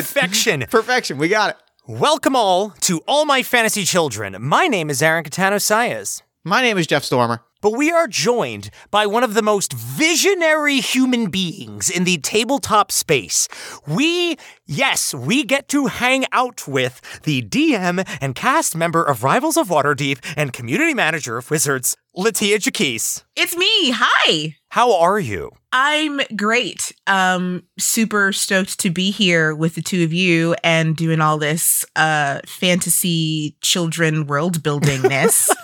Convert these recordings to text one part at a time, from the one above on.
Good. Perfection. Perfection. We got it. Welcome all to All My Fantasy Children. My name is Aaron Catano Sayas, My name is Jeff Stormer. but we are joined by one of the most visionary human beings in the tabletop space. We, yes, we get to hang out with the DM and cast member of Rivals of Waterdeep and community manager of Wizards, Latia Jacquise. It's me. Hi. How are you? I'm great. Um super stoked to be here with the two of you and doing all this uh fantasy children world buildingness.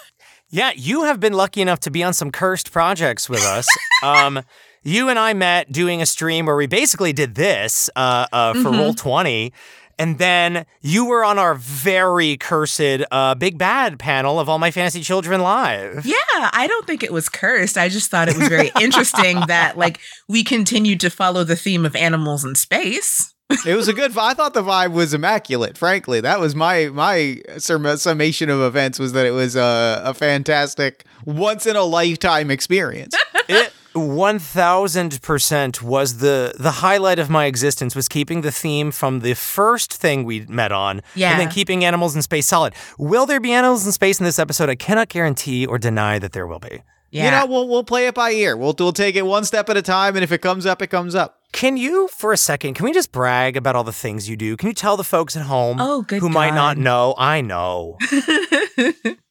Yeah, you have been lucky enough to be on some cursed projects with us. um, you and I met doing a stream where we basically did this uh, uh, for Mhm. Roll Twenty, and then you were on our very cursed uh, Big Bad panel of All My Fantasy Children live. yeah, I don't think it was cursed. I just thought it was very interesting that like we continued to follow the theme of animals in space. It was a good. I thought the vibe was immaculate. Frankly, that was my my sum- summation of events. Was that it was a, a fantastic, once in a lifetime experience. It one thousand percent was the the highlight of my existence was keeping the theme from the first thing we met on, Yeah. and then keeping animals in space solid. Will there be animals in space in this episode? I cannot guarantee or deny that there will be. Yeah. You know, we'll we'll play it by ear. We'll we'll take it one step at a time, and if it comes up, it comes up. Can you, for a second, can we just brag about all the things you do? Can you tell the folks at home Oh, good who might not know? I know.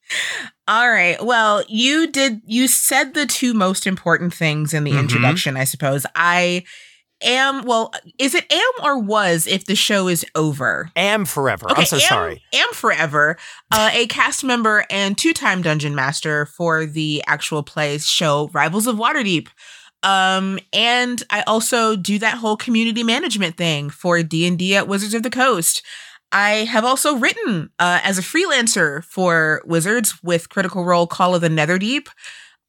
All right. Well, you did you said the two most important things in the Mhm. introduction, I suppose. I am well, is it am or was if the show is over? Am forever. I'm so am, sorry. Am forever, uh, a cast member and two-time dungeon master for the actual play show Rivals of Waterdeep. Um, and I also do that whole community management thing for D&D at Wizards of the Coast. I have also written uh, as a freelancer for Wizards with Critical Role Call of the Netherdeep.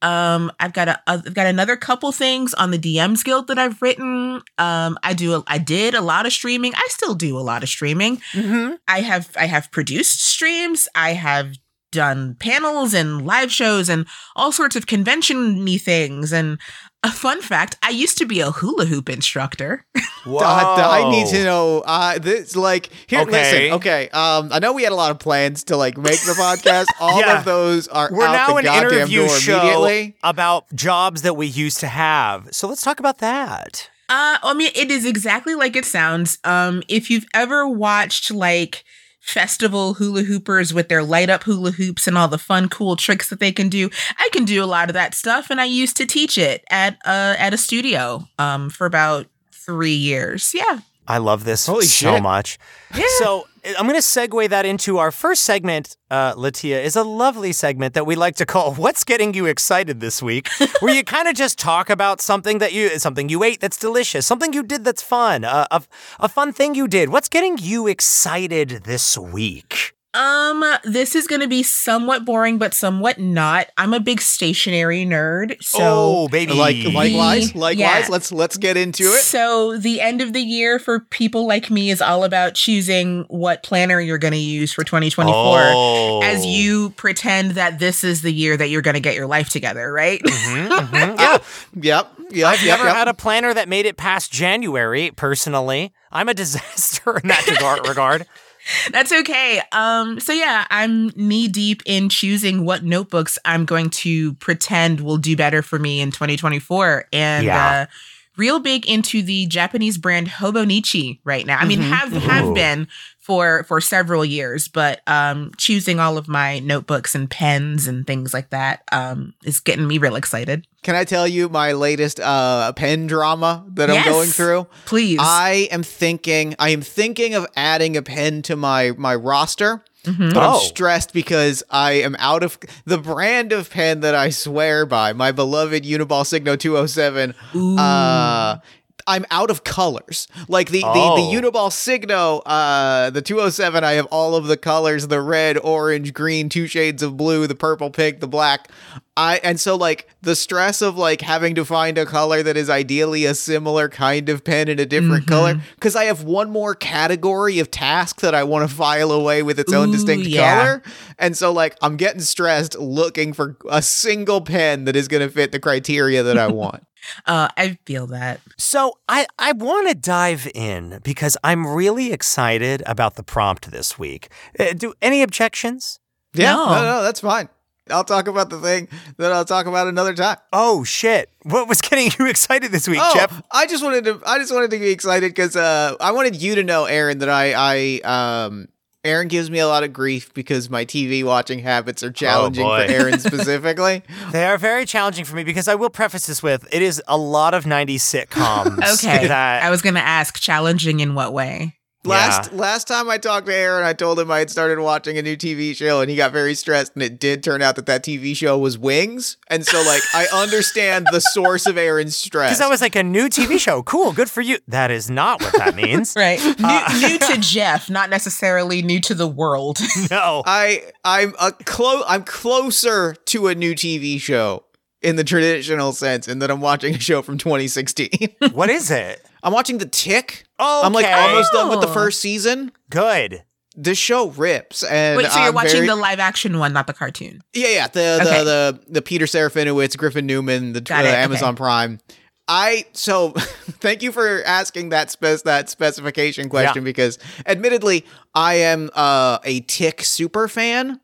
Um, I've got a I've got another couple things on the DMs Guild that I've written. Um, I do a, I did a lot of streaming. I still do a lot of streaming. Mm-hmm. I have I have produced streams. I have done panels and live shows and all sorts of convention-y things. And a fun fact, I used to be a hula hoop instructor. Whoa. I, I need to know. Uh, this like here. Okay. Listen, okay. Um, I know we had a lot of plans to like make the podcast. All Yeah. of those are We're out now the an goddamn interview door show immediately. about jobs that we used to have. So let's talk about that. Uh, I mean, it is exactly like it sounds. Um, if you've ever watched like festival hula hoopers with their light up hula hoops and all the fun, cool tricks that they can do, I can do a lot of that stuff, and I used to teach it at uh at a studio um for about three years. Yeah, I love this Holy so shit. much. Yeah. So I'm going to segue that into our first segment, uh, Latia, is a lovely segment that we like to call What's Getting You Excited This Week, where you kind of just talk about something that you, something you ate that's delicious, something you did that's fun, uh, a, a fun thing you did. What's getting you excited this week? Um, this is going to be somewhat boring, but somewhat not. I'm a big stationary nerd, so oh, baby. Like likewise, likewise. Yeah. Let's let's get into it. So the end of the year for people like me is all about choosing what planner you're going to use for 2024 Oh. as you pretend that this is the year that you're going to get your life together, right? Mhm, mhm. Yeah. Yep. Yep. I've yep, never yep. had a planner that made it past January, personally. I'm a disaster in that regard- regard. That's okay. Um so yeah, I'm knee deep in choosing what notebooks I'm going to pretend will do better for me in 2024 and Yeah. uh real big into the Japanese brand Hobonichi right now. I mean, Mhm. have Ooh. have been for for several years, but um choosing all of my notebooks and pens and things like that um is getting me real excited. Can I tell you my latest uh pen drama that I'm going through? Please. I am thinking I am thinking of adding a pen to my my roster. Mhm. but I'm Oh. stressed because I am out of the brand of pen that I swear by, my beloved Uniball Signo 207. Uh, I'm out of colors. Like the, Oh. the, the Uniball Signo, uh, the 207, I have all of the colors the red, orange, green, two shades of blue, the purple, pink, the black. I and so like the stress of like having to find a color that is ideally a similar kind of pen in a different color because I have one more category of task that I want to file away with its own distinct yeah. color. And so like I'm getting stressed looking for a single pen that is going to fit the criteria that I want. Uh, I feel that. So I, I want to dive in because I'm really excited about the prompt this week. Uh, do any objections? Yeah, No. no, no, that's fine. I'll talk about the thing that I'll talk about another time. Oh shit! What was getting you excited this week, Oh, Jeff? I just wanted to I just wanted to be excited because uh, I wanted you to know, Aaron, that I I um Aaron gives me a lot of grief because my TV watching habits are oh, challenging for. Aaron specifically. They are very challenging for me because I will preface this with it is a lot of '90s sitcoms. Okay. that I was going to ask, challenging in what way? Last last time I talked to Aaron, I told him I had started watching a new TV show, and he got very stressed. And it did turn out that that TV show was Wings, and so like I understand the source of Aaron's stress. because that was like a new TV show. Cool, good for you. That is not what that means. Right. New, uh, new to Jeff, not necessarily new to the world. No. I I'm a close I'm closer to a new TV show in the traditional sense, in that I'm watching a show from 2016. what is it? I'm watching The Tick. Oh, I'm like almost done with the Oh. first season. good. This show rips, and Wait, so you're I'm watching very- the live action one, not the cartoon? Yeah, yeah. The Okay. the, the the Peter Serafinowicz, Griffin Newman, the, Got the it, okay. Amazon Prime. I so thank you for asking that spec that specification question because admittedly I am uh, a Tick super fan.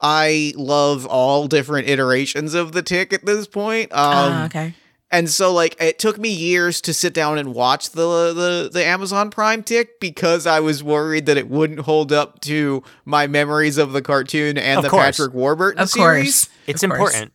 I love all different iterations of the Tick at this point. Um, Ah, okay. And so like it took me years to sit down and watch the the the Amazon Prime tick because I was worried that it wouldn't hold up to my memories of the cartoon and Of the course. Patrick Warburton Of series. course. It's Of course. important.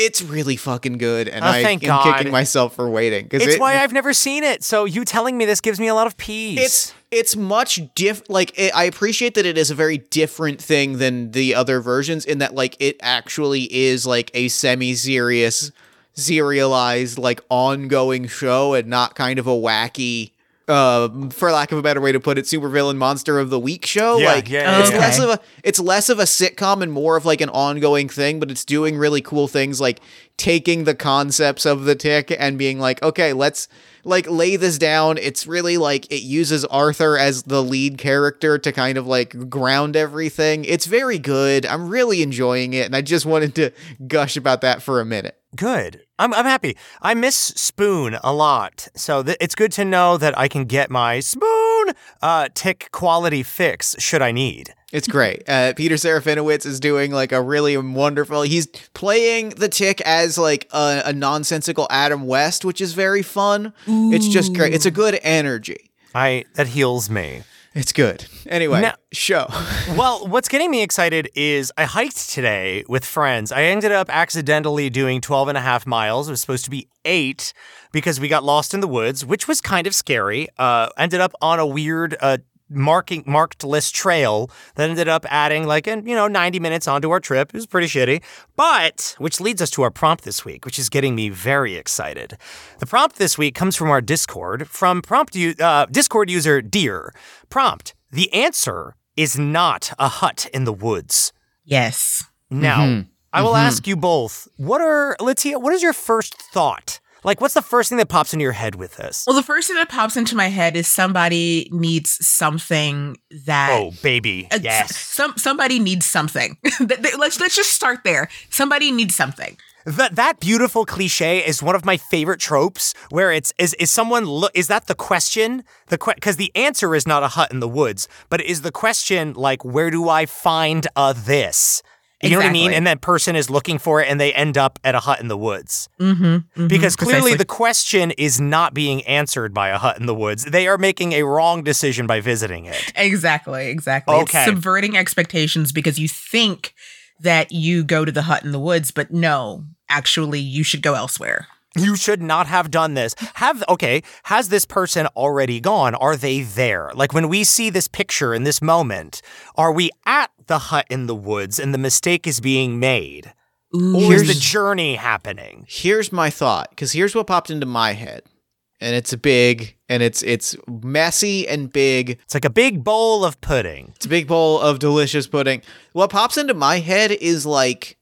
It's really fucking good, and Oh, I thank am God. kicking myself for waiting because It's it, why I've never seen it. So you telling me this gives me a lot of peace. it's it's much diff like it, I appreciate that it is a very different thing than the other versions in that like it actually is like a semi-serious serialized like ongoing show and not kind of a wacky uh for lack of a better way to put it supervillain monster of the week show Yeah, like yeah, yeah, it's yeah. less of a it's less of a sitcom and more of like an ongoing thing but it's doing really cool things like taking the concepts of the tick and being like okay let's like lay this down it's really like it uses arthur as the lead character to kind of like ground everything it's very good i'm really enjoying it and i just wanted to gush about that for a minute Good. I'm, I'm happy. I miss Spoon a lot. So th- it's good to know that I can get my Spoon uh, tick quality fix should I need. It's great. Uh, Peter Serafinowicz is doing like a really wonderful. He's playing the tick as like a, a nonsensical Adam West, which is very fun. It's just great. It's a good energy. I That heals me. It's good. Anyway, Now- show. Well, what's getting me excited is I hiked today with friends. I ended up accidentally doing 12 and a half miles. It was supposed to be eight because we got lost in the woods, which was kind of scary. Uh, ended up on a weird uh, marking marked list trail that ended up adding like an, you know 90 minutes onto our trip. It was pretty shitty. But which leads us to our prompt this week, which is getting me very excited. The prompt this week comes from our Discord from prompt u- uh, Discord user Deer. Prompt: The answer is not a hut in the woods. Yes. Now, I will ask you both. What are Latia? What is your first thought? Like, what's the first thing that pops into your head with this? Well, the first thing that pops into my head is somebody needs something that. Oh, baby, uh, yes. Some somebody needs something. Th- th- let's let's just start there. Somebody needs something. That that beautiful cliche is one of my favorite tropes. Where it's is is someone look is that the question the because the answer is not a hut in the woods, but is the question like where do I find a this? You know what I mean? And that person is looking for it, and they end up at a hut in the woods. Mm-hmm, Because clearly Precisely. the question is not being answered by a hut in the woods. They are making a wrong decision by visiting it. Exactly, exactly. Okay. It's subverting expectations because you think that you go to the hut in the woods, but no, actually, you should go elsewhere. You should not have done this. Have okay, has this person already gone? Are they there? Like when we see this picture in this moment, are we at the hut in the woods and the mistake is being made? Or is the journey happening? Here's my thought, because here's what popped into my head, and it's big, and it's it's messy and big. It's like a big bowl of pudding. It's a big bowl of delicious pudding. What pops into my head is like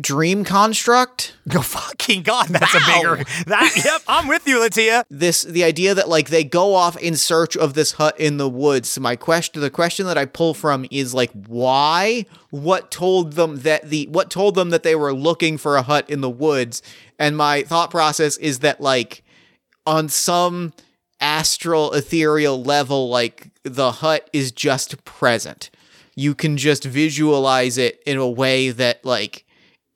dream construct. Oh fucking god, that's Wow. a bigger that yep, I'm with you, Latia. This the idea that like they go off in search of this hut in the woods. So my question the question that I pull from is like why? What told them that the what told them that they were looking for a hut in the woods? And my thought process is that like on some astral ethereal level like the hut is just present. You can just visualize it in a way that like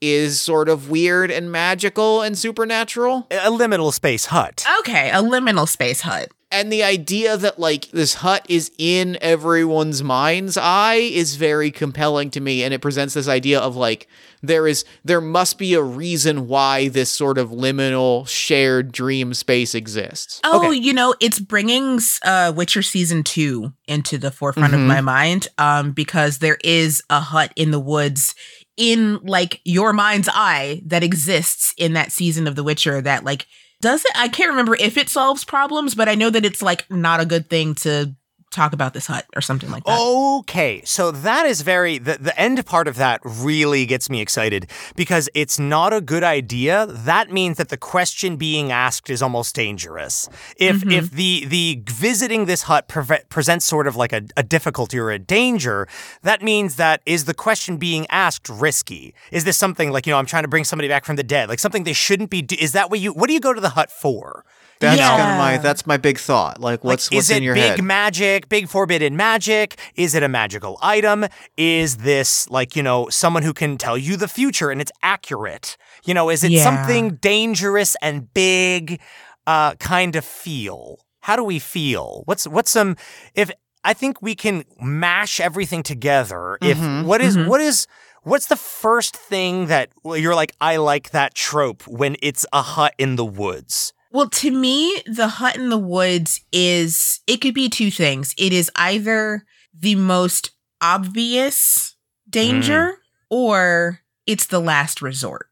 is sort of weird and magical and supernatural. A liminal space hut. Okay, a liminal space hut. And the idea that like this hut is in everyone's mind's eye is very compelling to me and it presents this idea of like there is there must be a reason why this sort of liminal shared dream space exists. Oh, Okay. you know, it's bringing uh, Witcher season two into the forefront of my mind um, because there is a hut in the woods in like your mind's eye that exists in that season of The Witcher that like does it? I can't remember if it solves problems, but I know that it's like not a good thing to talk about this hut or something like that. Okay, so that is very the, the end part of that really gets me excited because it's not a good idea. That means that the question being asked is almost dangerous. If mm-hmm. if the the visiting this hut preve- presents sort of like a, a difficulty or a danger, that means that is the question being asked risky? Is this something like you know I'm trying to bring somebody back from the dead, like something they shouldn't be? Do- is that what you? What do you go to the hut for? That's Yeah. kind of my that's my big thought. Like what's Like, what's is it in your big head? magic, big forbidden magic? Is it a magical item? Is this like, you know, someone who can tell you the future and it's accurate? You know, is it Yeah. something dangerous and big uh kind of feel? How do we feel? What's what's some if I think we can mash everything together. If Mhm, what is- mhm. what is what's the first thing that well, you're like I like that trope when it's a hut in the woods? Well, to me, the hut in the woods is it could be two things. It is either the most obvious danger mm. or it's the last resort.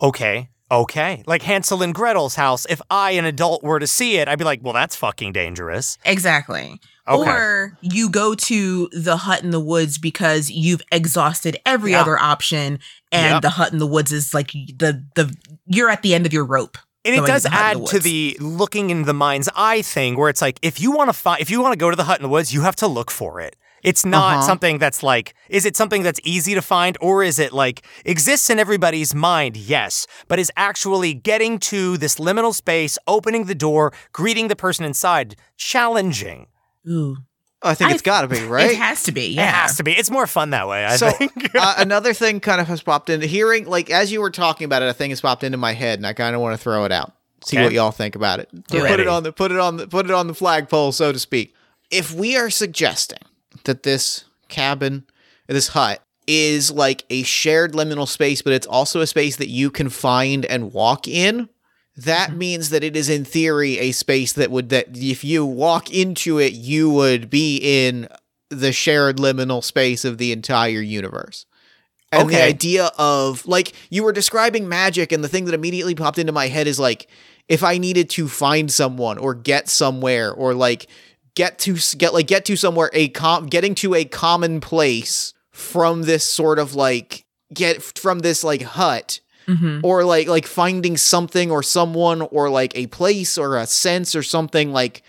Okay. Okay. Like Hansel and Gretel's house. If I, an adult, were to see it, I'd be like, well, that's fucking dangerous. Exactly. Okay. Or you go to the hut in the woods because you've exhausted every Yeah. other option and Yep. the hut in the woods is like the the you're at the end of your rope. And it does the hut in add to the looking in the mind's eye thing where it's like, if you want to find, if you want to go to the hut in the woods, you have to look for it. It's not Uh-huh. something that's like, is it something that's easy to find or is it like exists in everybody's mind? Yes, but is actually getting to this liminal space, opening the door, greeting the person inside, challenging. Ooh. I think I- it's got to be, right? It has to be. Yeah. It has to be. It's more fun that way, I so think. uh, another thing kind of has popped into hearing like as you were talking about it a thing has popped into my head and i kind of want to throw it out see Okay. what y'all think about it put it. it on the put it on the put it on the flagpole so to speak if we are suggesting that this cabin this hut is like a shared liminal space but it's also a space that you can find and walk in that mm-hmm. means that it is in theory a space that would that if you walk into it you would be in the shared liminal space of the entire universe. And the idea of like you were describing magic and the thing that immediately popped into my head is like if i needed to find someone or get somewhere or like get to get like get to somewhere a com getting to a common place from this sort of like get from this like hut Mhm. or like like finding something or someone or like a place or a sense or something like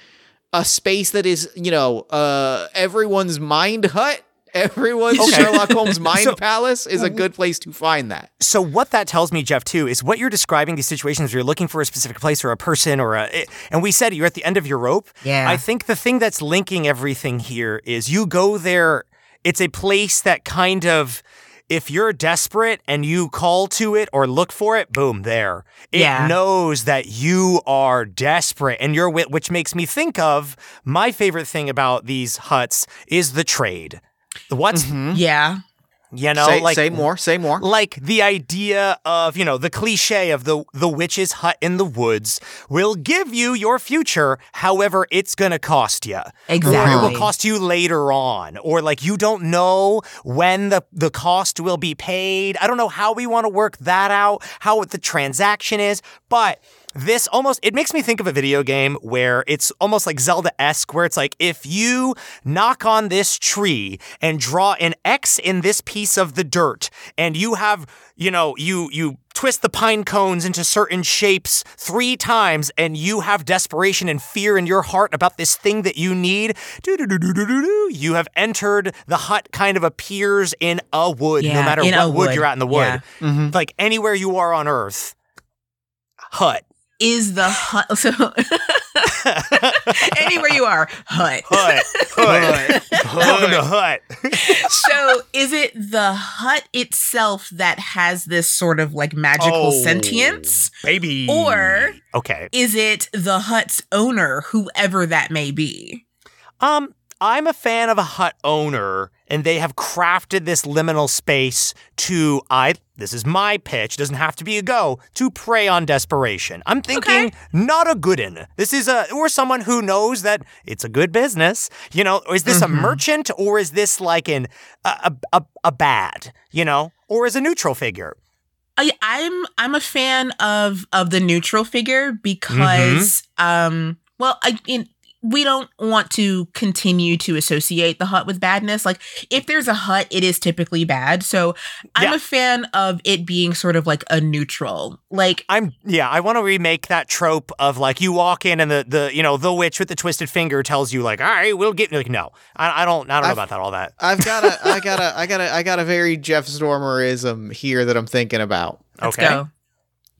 a space that is you know uh everyone's mind hut everyone's Okay. sherlock holmes mind So- palace is a good place to find that So what that tells me, Jeff, too, is what you're describing these situations where you're looking for a specific place or a person or a, and we said you're at the end of your rope. Yeah. I think the thing that's linking everything here is you go there. It's a place that kind of, if you're desperate and you call to it or look for it, boom, there. It Yeah. knows that you are desperate and you're, wi- which makes me think of my favorite thing about these huts is the trade. What's mm-hmm. Yeah. You know, say, like say more. Say more. like the idea of you know the cliche of the the witch's hut in the woods will give you your future however it's gonna cost you or it will cost you later on or like you don't know when the the cost will be paid i don't know how we want to work that out how the transaction is but this almost it makes me think of a video game where it's almost like Zelda-esque where it's like if you knock on this tree and draw an X in this piece of the dirt and you have you know you you twist the pine cones into certain shapes 3 times and you have desperation and fear in your heart about this thing that you need you have entered the hut kind of appears in a wood no matter what wood wood. you're at in the wood Yeah. Mm-hmm. like anywhere you are on earth hut Is the hut so anywhere you are, hut. hut hut welcome to hut so is it the hut itself that has this sort of like magical Oh, sentience? baby Or okay is it the hut's owner, whoever that may be? Um, I'm a fan of a hut owner, and they have crafted this liminal space to I. This is my pitch. Doesn't have to be a go to prey on desperation. I'm thinking Okay. not a good one. This is a or someone who knows that it's a good business. You know, is this a merchant or is this like an a a, a, a bad? You know, or is a neutral figure? I, I'm I'm a fan of of the neutral figure because um well I in we don't want to continue to associate the hut with badness. Like if there's a hut, it is typically bad. So I'm Yeah. a fan of it being sort of like a neutral. Like I'm yeah, I want to remake that trope of like you walk in and the the you know the witch with the twisted finger tells you like all right we'll get like no I, I don't I don't know I've- about that all that I've got a, I got a, I got a, I got a very Jeff Stormerism here that I'm thinking about. let's okay go.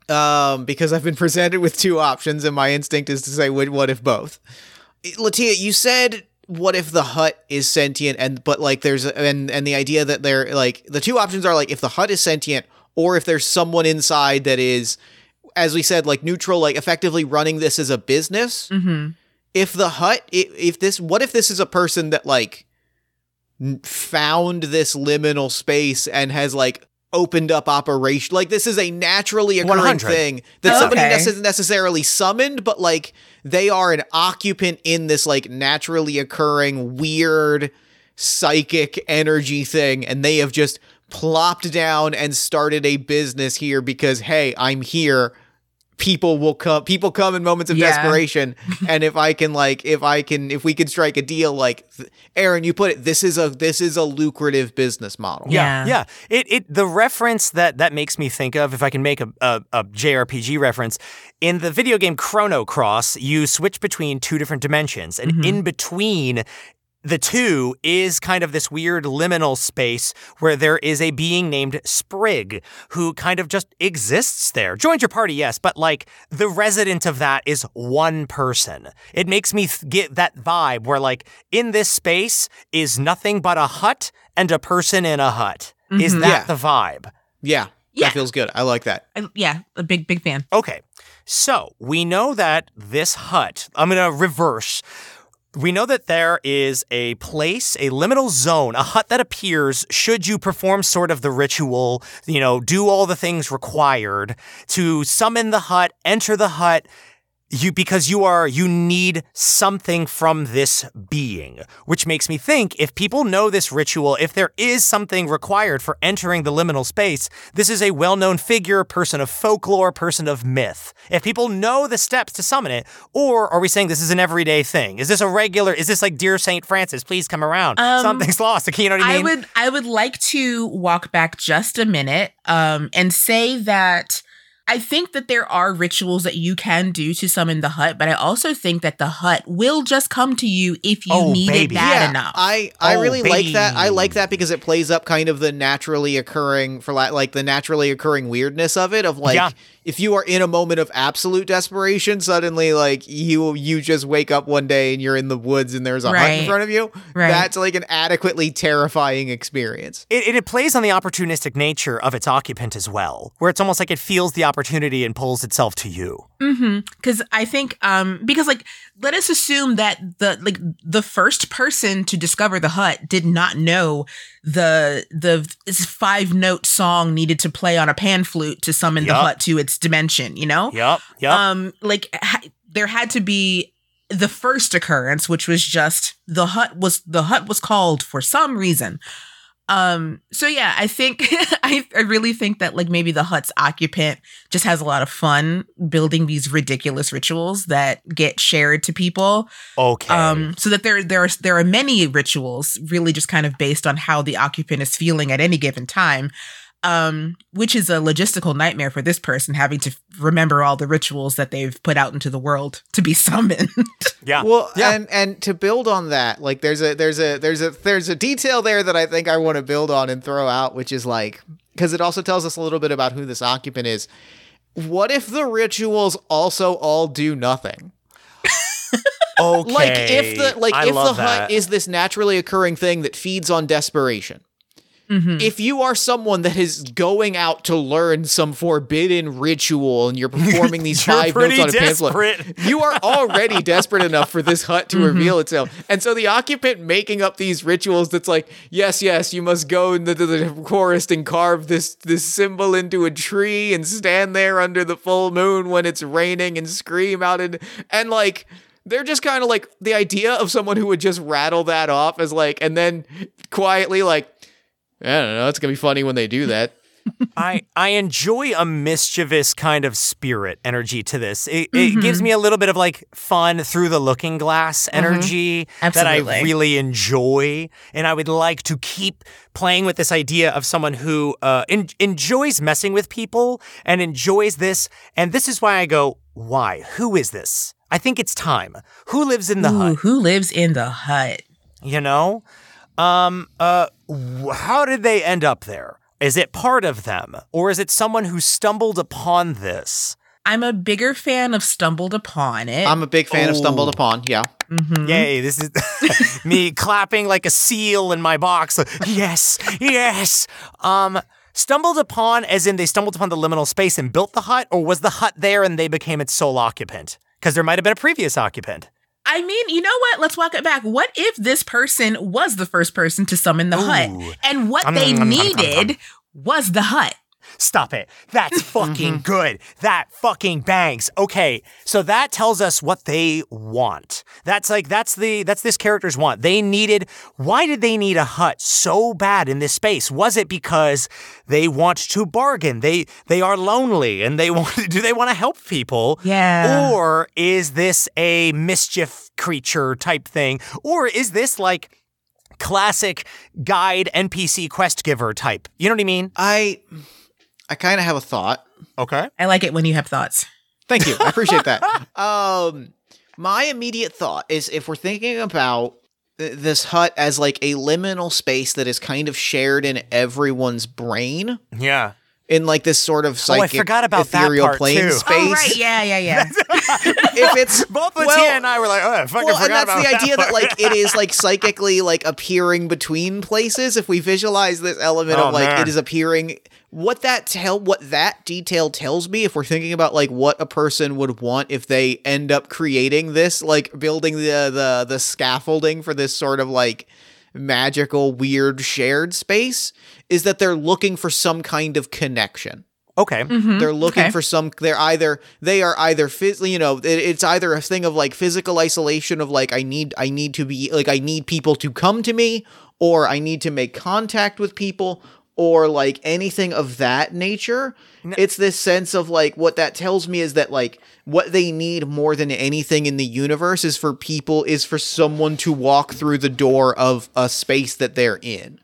Um, because I've been presented with two options, and my instinct is to say, "What, what if both?" Latia, you said, "What if the hut is sentient?" And but like, there's and and the idea that they're like the two options are like if the hut is sentient, or if there's someone inside that is, as we said, like neutral, like effectively running this as a business. Mm-hmm. If the hut, if, this, what if this is a person that like found this liminal space and has like opened up operation like this is a naturally occurring 100. thing that somebody Okay. necess- necessarily summoned but like they are an occupant in this like naturally occurring weird psychic energy thing and they have just plopped down and started a business here because hey i'm here people will come people come in moments of Yeah. desperation. And if i can like if i can if we can strike a deal like th- aaron you put it this is a this is a lucrative business model. Yeah. Yeah, It it the reference that that makes me think of, if I can make a, a, a JRPG reference, in the video game Chrono Cross, you switch between two different dimensions, and mm-hmm. in between the two is kind of this weird liminal space where there is a being named Sprigg who kind of just exists there. Joined your party, yes, but like the resident of that is one person. It makes me th- get that vibe where like in this space is nothing but a hut and a person in a hut. Is Mhm. that Yeah. the vibe? yeah Yeah. that feels good i like that I, yeah, a big big fan. Okay, so we know that this hut, I'm going to reverse. We know that there is a place, a liminal zone, a hut that appears should you perform sort of the ritual, you know, do all the things required to summon the hut, enter the hut, you because you are you need something from this being which makes me think if people know this ritual if there is something required for entering the liminal space this is a well-known figure person of folklore person of myth. If people know the steps to summon it or are we saying this is an everyday thing? Is this a regular is this like dear saint francis please come around. Um, something's lost you know what i I would I would like to walk back just a minute um and say that I think that there are rituals that you can do to summon the hut, but I also think that the hut will just come to you if you Oh, need baby. it bad yeah, enough. I I Oh, really like that. I like that because it plays up kind of the naturally occurring for la- like the naturally occurring weirdness of it of like Yeah. if you are in a moment of absolute desperation suddenly like you you just wake up one day and you're in the woods and there's a hut in front of you. Right. That's like an adequately terrifying experience. It, it, it plays on the opportunistic nature of its occupant as well, where it's almost like it feels the opportunity and pulls itself to you. Mm-hmm. Because I think, um, because like, let us assume that the like the first person to discover the hut did not know the the five note song needed to play on a pan flute to summon the hut to its dimension. You know, Yep. Yep. um, like ha- there had to be the first occurrence, which was just the hut was the hut was called for some reason. Um, so yeah, I think I, I really think that like maybe the hut's occupant just has a lot of fun building these ridiculous rituals that get shared to people. okay. Um, so that there there are there are many rituals really just kind of based on how the occupant is feeling at any given time. Um, which is a logistical nightmare for this person having to remember all the rituals that they've put out into the world to be summoned. yeah. Well, yeah. and and to build on that, like there's a there's a there's a there's a detail there that I think I want to build on and throw out, which is like because it also tells us a little bit about who this occupant is. What if the rituals also all do nothing? okay. Like if the like I if the love hut that. is this naturally occurring thing that feeds on desperation. Mhm. If you are someone that is going out to learn some forbidden ritual and you're performing these You're five notes on a pan flute, you are already desperate enough for this hut to reveal itself. And so the occupant making up these rituals that's like, yes, yes, you must go into the, the forest and carve this this symbol into a tree and stand there under the full moon when it's raining and scream out and and like they're just kind of like the idea of someone who would just rattle that off as like and then quietly like I don't know, it's gonna be funny when they do that. I I enjoy a mischievous kind of spirit energy to this. It, it gives me a little bit of like fun through the looking glass energy that I really enjoy, and I would like to keep playing with this idea of someone who uh, en- enjoys messing with people and enjoys this. And this is why I go, why? Who is this? I think it's time. Who lives in the Ooh, hut? who lives in the hut? You know, um, uh, how did they end up there? Is it part of them, or is it someone who stumbled upon this? I'm a bigger fan of stumbled upon it. I'm a big fan of Stumbled. Upon, yeah. Mhm. Yay! This is me clapping like a seal in my box. yes, yes. Um, stumbled upon, as in they stumbled upon the liminal space and built the hut, or was the hut there and they became its sole occupant? Because there might have been a previous occupant. I mean, you know what? Let's walk it back. What if this person was the first person to summon the Ooh. hut, and what Um, they nom. needed was the hut? Stop it. That's mm-hmm. fucking good. That fucking bangs. Okay, so that tells us what they want. That's like that's the that's this character's want. They needed why did they need a hut so bad in this space? Was it because they want to bargain? They they are lonely and they want do they want to help people? Yeah. Or is this a mischief creature type thing? Or is this like classic guide NPC quest giver type? You know what I mean? I I kind of have a thought. Okay. I like it when you have thoughts. Thank you. I appreciate that. Um, my immediate thought is if we're thinking about th- this hut as like a liminal space that is kind of shared in everyone's brain Yeah. In like this sort of Oh, I forgot about that ethereal part, plane too. space. Oh right, yeah, yeah, yeah. if it's Both Latia well, and I were like, oh, I fucking well, and that's about the idea that, part. like it is like psychically like appearing between places. If we visualize this element Oh, of like man. it is appearing, what that tell what that detail tells me, if we're thinking about like what a person would want if they end up creating this, like building the the the scaffolding for this sort of like magical weird shared space, is that they're looking for some kind of connection. okay. Mhm. They're looking Okay. for some. They're either they are either phys- you know it, it's either a thing of like physical isolation of like I need I need to be like I need people to come to me or I need to make contact with people or like anything of that nature. It's this sense of like what that tells me is that like what they need more than anything in the universe is for people is for someone to walk through the door of a space that they're in.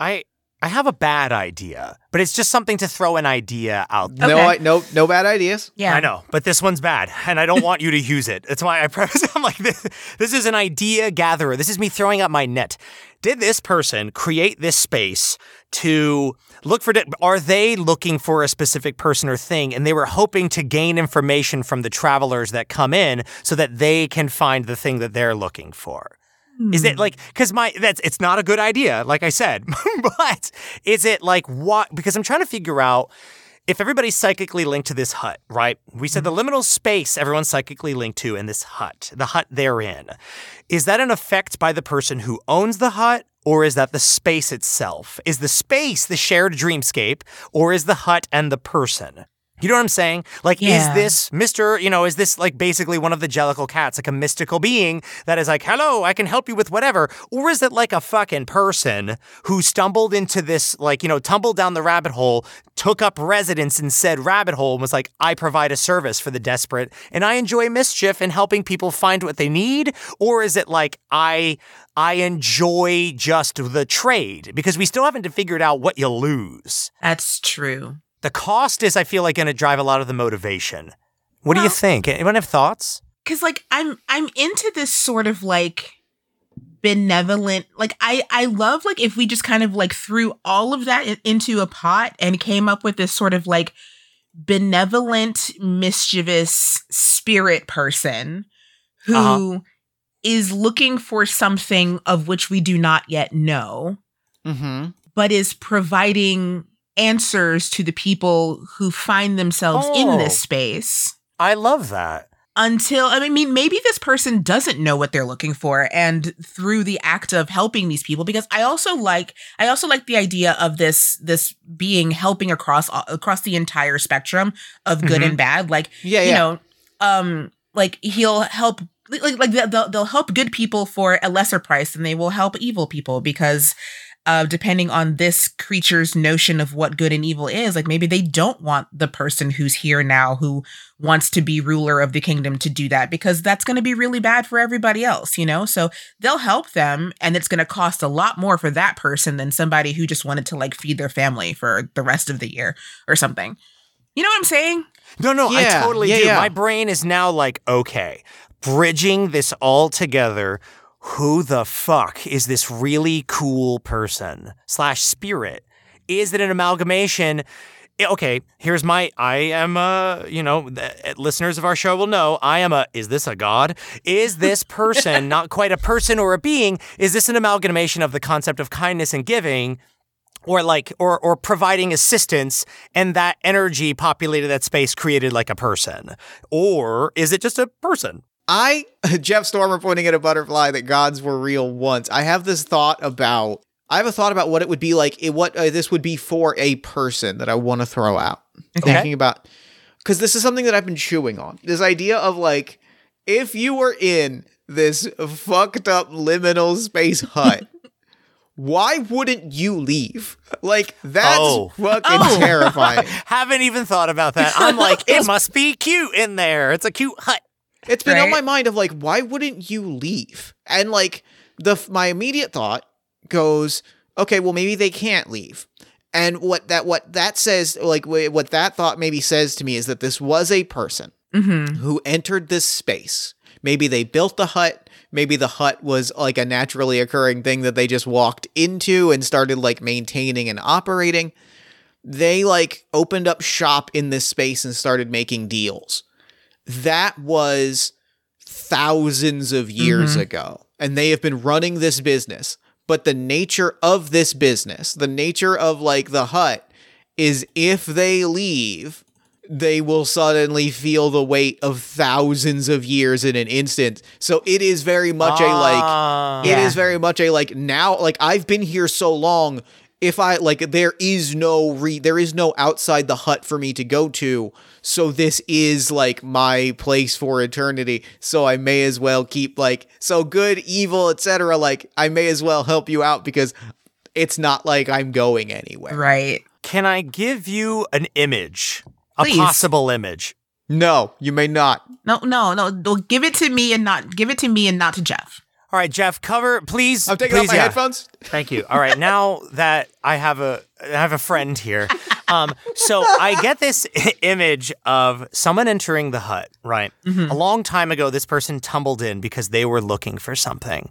I I have a bad idea, but it's just something to throw an idea out there. No, I, no, no bad ideas. Yeah. I know, but this one's bad, and I don't want you to use it. That's why I preface. I'm like, this, this is an idea gatherer. This is me throwing up my net. Did this person create this space to look for? Are they looking for a specific person or thing, and they were hoping to gain information from the travelers that come in, so that they can find the thing that they're looking for? Is it hmm. like because my that's it's not a good idea, like I said, but is it like what? Because I'm trying to figure out if everybody's psychically linked to this hut, right? We said the mm-hmm. liminal space everyone's psychically linked to in this hut, the hut they're in. Is that an effect by the person who owns the hut, or is that the space itself? Is the space the shared dreamscape, or is the hut and the person? You know what I'm saying? Like, Yeah. is this Mr., you know, is this like basically one of the Jellicle cats, like a mystical being that is like, hello, I can help you with whatever? Or is it like a fucking person who stumbled into this, like, you know, tumbled down the rabbit hole, took up residence in said rabbit hole, and was like, I provide a service for the desperate and I enjoy mischief and helping people find what they need? Or is it like, I. I enjoy just the trade because we still haven't figured out what you lose That's true. The cost is i feel like going to drive a lot of the motivation what do you think anyone have thoughts Cause like I'm I'm into this sort of like benevolent like I I love like if we just kind of like threw all of that into a pot and came up with this sort of like benevolent mischievous spirit person who is Uh-huh. looking for something of which we do not yet know Mm-hmm. but is providing answers to the people who find themselves in Oh. this space i love that until I mean maybe this person doesn't know what they're looking for and through the act of helping these people because I also like I also like the idea of this this being helping across across the entire spectrum of good Mhm. and bad like Yeah, you yeah. know um like he'll help like like they'll, they'll help good people for a lesser price than they will help evil people because uh, depending on this creature's notion of what good and evil is, like maybe they don't want the person who's here now who wants to be ruler of the kingdom to do that because that's going to be really bad for everybody else, you know? So they'll help them and it's going to cost a lot more for that person than somebody who just wanted to like feed their family for the rest of the year or something. You know what I'm saying? no no i totally yeah, do yeah. my brain is now like okay bridging this all together who the fuck is this really cool person slash spirit? Is it an amalgamation? Okay here's my i am a you know th- uh, listeners of our show will know i am a is this a god? Is this person not quite a person or a being? Is this an amalgamation of the concept of kindness and giving? Or like or or providing assistance and that energy populated that space created like a person? Or is it just a person I Jeff Stormer pointing at a butterfly that gods were real once. I have this thought about I have a thought about what it would be like it, what uh, this would be for a person that I want to throw out. Okay. Thinking about cuz this is something that I've been chewing on. This idea of like if you were in this fucked up liminal space hut Why wouldn't you leave? Like that's Oh. fucking Oh. terrifying. haven't even thought about that i'm like it must be cute in there it's a cute hut It's been on my mind of like, why wouldn't you leave? And like the my immediate thought goes, okay, well maybe they can't leave. And what that what that says, like what that thought maybe says to me is that this was a person Mm-hmm. who entered this space. Maybe they built the hut. Maybe the hut was like a naturally occurring thing that they just walked into and started like maintaining and operating. They like opened up shop in this space and started making deals. That was thousands of years Mhm. ago. And they have been running this business. But the nature of this business, the nature of like the hut, is if they leave, they will suddenly feel the weight of thousands of years in an instant. So it is very much a like Ah. it is Yeah. very much a like now like I've been here so long if I like there is no re there is no outside the hut for me to go to so this is like my place for eternity so I may as well keep like so good evil etc like I may as well help you out because it's not like I'm going anywhere. Right. Can I give you an image? A possible image. No, you may not. No, no, no. Well, Give it to me and not give it to me and not to Jeff. All right, Jeff, cover please. I'm taking please, off my yeah. headphones. Thank you. All right, now that I have a I have a friend here, um, so I get this image of someone entering the hut. Right, a long time ago, this person tumbled in because they were looking for something.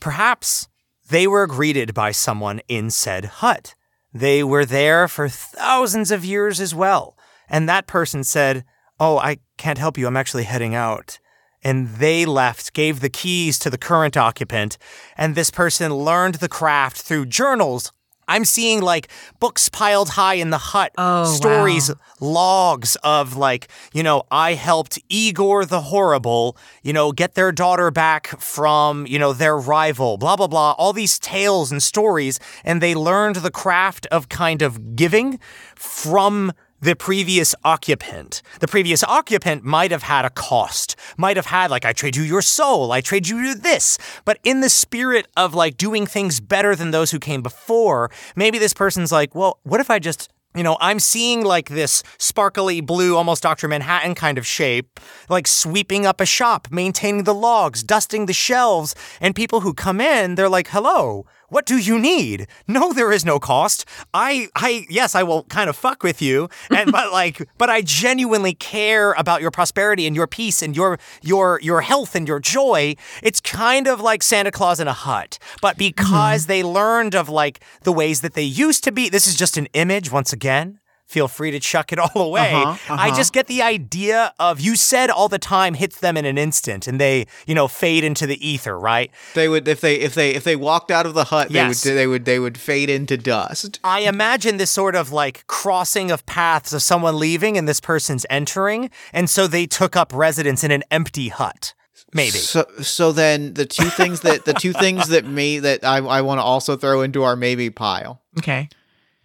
Perhaps they were greeted by someone in said hut. They were there for thousands of years as well, and that person said, "Oh, I can't help you. I'm actually heading out." and they left, gave the keys to the current occupant, and this person learned the craft through journals I'm seeing like books piled high in the hut, Oh, stories, wow. logs of like, you know, I helped Igor the Horrible, you know, get their daughter back from, you know, their rival, blah, blah, blah. All these tales and stories. And they learned the craft of kind of giving from the previous occupant. The previous occupant might have had a cost, might have had, like, I trade you your soul, I trade you this. But in the spirit of like doing things better than those who came before, maybe this person's like, well, what if I just you know, I'm seeing like this sparkly blue, almost Dr. Manhattan kind of shape, like sweeping up a shop, maintaining the logs, dusting the shelves. And people who come in, they're like, hello, what do you need? No, there is no cost. I, I, yes, I will kind of fuck with you. And, but like, but I genuinely care about your prosperity and your peace and your, your, your health and your joy. It's kind of like Santa Claus in a hut. But mm-hmm. because they learned of like the ways that they used to be, this is just an image once again. Feel free to chuck it all away. Uh-huh, I uh-huh. just get the idea of you said all the time hits them in an instant and they, you know, fade into the ether, right? They would if they if they if they walked out of the hut, Yes. they would they would they would fade into dust. I imagine this sort of like crossing of paths of someone leaving and this person's entering, and so they took up residence in an empty hut. Maybe. So so then the two things that the two things that me that I I want to also throw into our maybe pile. Okay.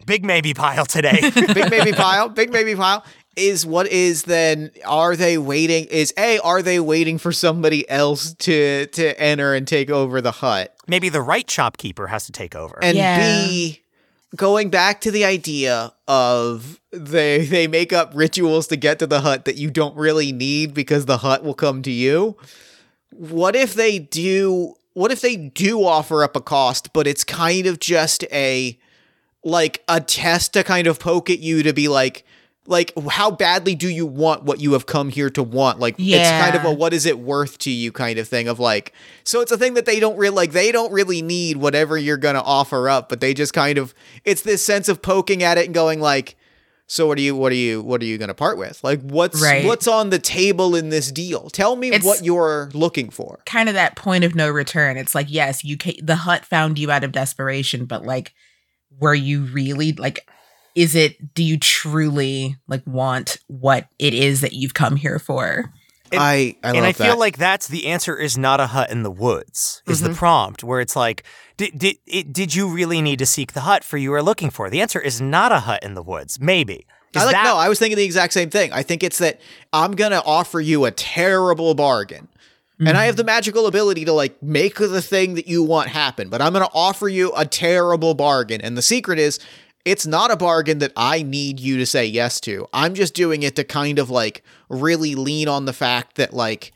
Big maybe pile today. Big maybe pile, big maybe pile is what is then are they waiting is A are they waiting for somebody else to to enter and take over the hut? Maybe the right shopkeeper has to take over. And Yeah. B going back to the idea of they they make up rituals to get to the hut that you don't really need because the hut will come to you. What if they do what if they do offer up a cost but it's kind of just a like a test to kind of poke at you to be like like how badly do you want what you have come here to want? Like it's kind of a what is it worth to you kind of thing of like so it's a thing that they don't really like they don't really need whatever you're gonna offer up but they just kind of it's this sense of poking at it and going like so what are you what are you what are you gonna part with? Like what's Right. what's on the table in this deal? Tell me It's- what you're looking for. Kind of that point of no return. It's like, yes, you ca- the hut found you out of desperation, but like, were you really like? Is it? Do you truly like want what it is that you've come here for? It- i i love and I that feel like that's the answer is not a hut in the woods, is Mm-hmm. the prompt, where it's like, did, did, it, did you really need to seek the hut for you were looking for? The answer is not a hut in the woods, maybe. Is I like that- no, I was thinking the exact same thing. I think it's that I'm gonna offer you a terrible bargain. And I mm-hmm. have the magical ability to like make the thing that you want happen, but I'm gonna offer you a terrible bargain. And the secret is it's not a bargain that I need you to say yes to. I'm just doing it to kind of like really lean on the fact that like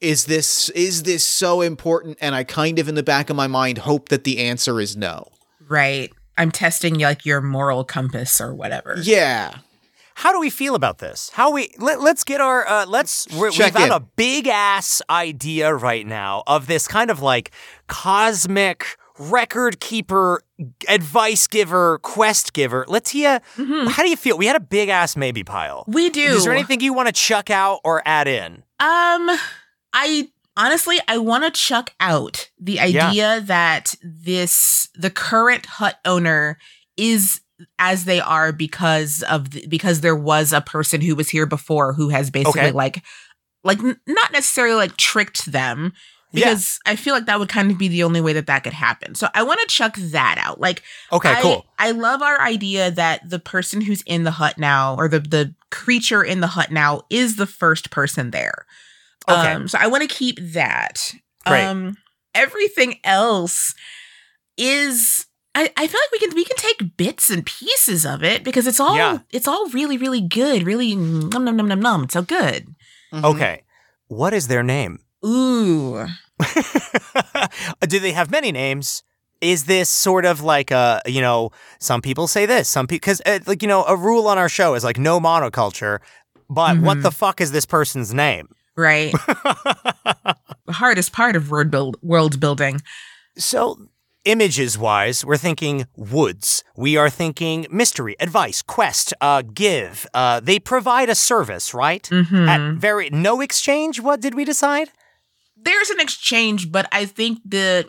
is this is this so important and I kind of in the back of my mind hope that the answer is no. Right. I'm testing like your moral compass or whatever. Yeah. How do we feel about this? How we let, let's get our uh, let's we're, we've got a big ass idea right now of this kind of like cosmic record keeper, advice giver, quest giver. LaTia, how do you feel? We had a big ass maybe pile. We do. Is there anything you want to chuck out or add in? Um, I honestly, I want to chuck out the Yeah. idea that this the current hut owner is as they are because of the, because there was a person who was here before who has basically Okay. like like n- not necessarily like tricked them Yeah. because I feel like that would kind of be the only way that that could happen. So I want to chuck that out. Like Okay, I, cool. I love our idea that the person who's in the hut now, or the the creature in the hut now, is the first person there. Okay. Um, so I want to keep that. Great. Um, everything else is. I, I feel like we can we can take bits and pieces of it because it's all Yeah. it's all really really good really num num num num num it's so good Mhm. Okay. What is their name? ooh Do they have many names? Is this sort of like a, you know, some people say this, some people, because uh, like, you know, a rule on our show is like no monoculture, but what Mhm. the fuck is this person's name? right the hardest part of world build world building So, images wise, we're thinking woods. We are thinking mystery, advice, quest, uh, give. Uh, they provide a service, right? Mhm. At very, no exchange? What did we decide? there's an exchange, but I think the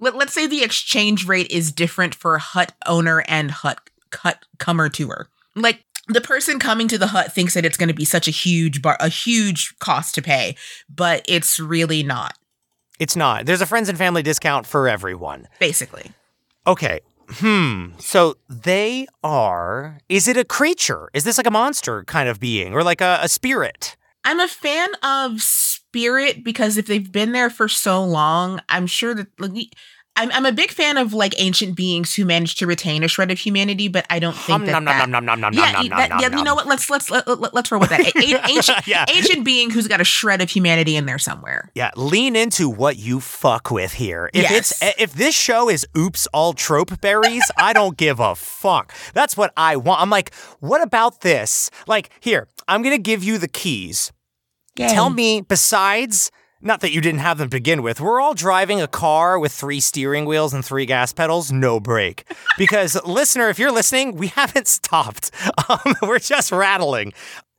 let, let's say the exchange rate is different for hut owner and hut hut comer tour. Like the person coming to the hut thinks that it's going to be such a huge bar, a huge cost to pay, but it's really not. It's not. There's a friends and family discount for everyone. Basically, Okay. Hmm. So they are. Is it a creature? Is this like a monster kind of being or like a, a spirit? I'm a fan of Spirit because if they've been there for so long, I'm sure that like, I'm I'm a big fan of like ancient beings who manage to retain a shred of humanity, but I don't think that nom, nom, that nom, nom, nom, nom, yeah, nom, that- nom, yeah. nom. You know what? Let's let's let, let, let's roll with that. A- ancient Yeah. ancient being who's got a shred of humanity in there somewhere. Yeah, lean into what you fuck with here. If Yes. it's if this show is oops all trope berries, I don't give a fuck. That's what I want. I'm like, what about this? Like, here, I'm gonna give you the keys. Tell me, besides, not that you didn't have them to begin with, we're all driving a car with three steering wheels and three gas pedals, no brake. Because, listener, if you're listening, we haven't stopped. Um, we're just rattling.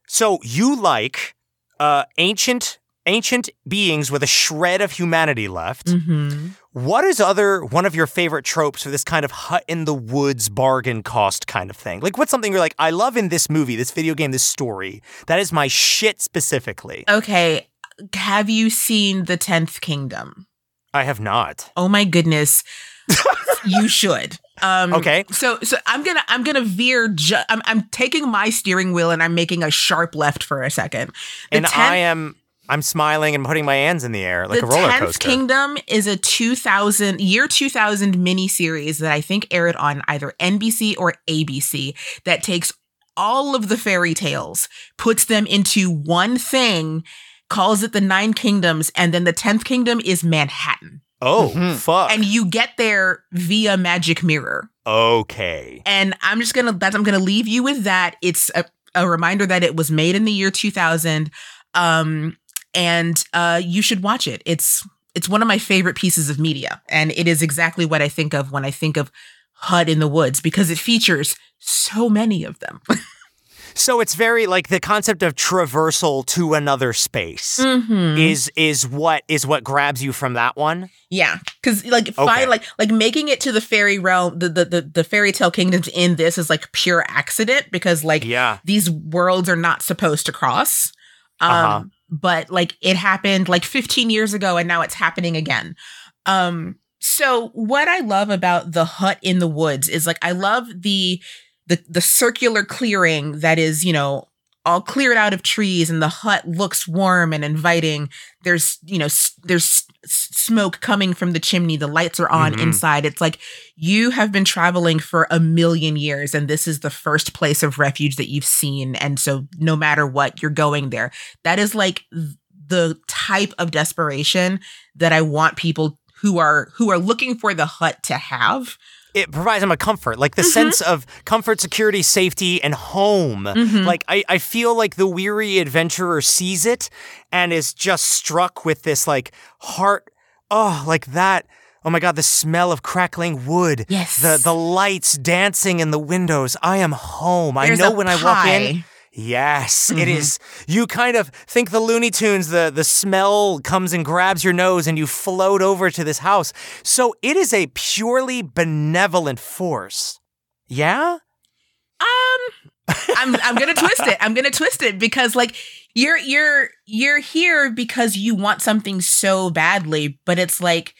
So you like uh, ancient ancient beings with a shred of humanity left. Mm-hmm. What is other one of your favorite tropes for this kind of hut in the woods bargain cost kind of thing? Like what's something you're like, I love in this movie, this video game, this story. That is my shit specifically. Okay, have you seen the Tenth Kingdom? I have not. Oh my goodness, you should. Um, Okay. So so I'm gonna I'm gonna veer. Ju- I'm I'm taking my steering wheel and I'm making a sharp left for a second. The and 10th I am I'm smiling and putting my hands in the air like the a roller 10th coaster. Kingdom is a 2000 year 2000 miniseries that I think aired on either NBC or ABC that takes all of the fairy tales, puts them into one thing, calls it the Nine Kingdoms, and then the 10th Kingdom is Manhattan. oh, Mhm. fuck. And you get there via magic mirror. okay. And I'm just gonna that's I'm gonna leave you with that. It's a, a reminder that it was made in the year 2000. Um and uh you should watch it. It's it's one of my favorite pieces of media. And it is exactly what I think of when I think of Hut in the Woods because it features so many of them. So it's very like the concept of traversal to another space. Mhm. Is is what is what grabs you from that one? Yeah, because like Okay. like like making it to the fairy realm, the, the the the fairy tale kingdoms in this is like pure accident because like Yeah. these worlds are not supposed to cross. Um, Uh-huh. but like it happened like 15 years ago and now it's happening again. Um, so what I love about the hut in the woods is like I love the the the circular clearing that is, you know, all cleared out of trees and the hut looks warm and inviting. There's, you know, s- there's s- smoke coming from the chimney. The lights are on Mhm. inside. It's like you have been traveling for a million years and this is the first place of refuge that you've seen. And so no matter what, you're going there. That is like th- the type of desperation that I want people who are who are looking for the hut to have. It provides them a comfort, like the Mhm. sense of comfort, security, safety, and home. Mhm. Like I, I feel like the weary adventurer sees it and is just struck with this like heart. Oh, like that. Oh my god, the smell of crackling wood. Yes. The the lights dancing in the windows. I am home. I know when I walk in. Yes, it Mhm. is. You kind of think the Looney Tunes, the, the smell comes and grabs your nose and you float over to this house. So it is a purely benevolent force. Yeah? Um, I'm I'm gonna twist it. I'm gonna twist it because like you're you're you're here because you want something so badly, but it's like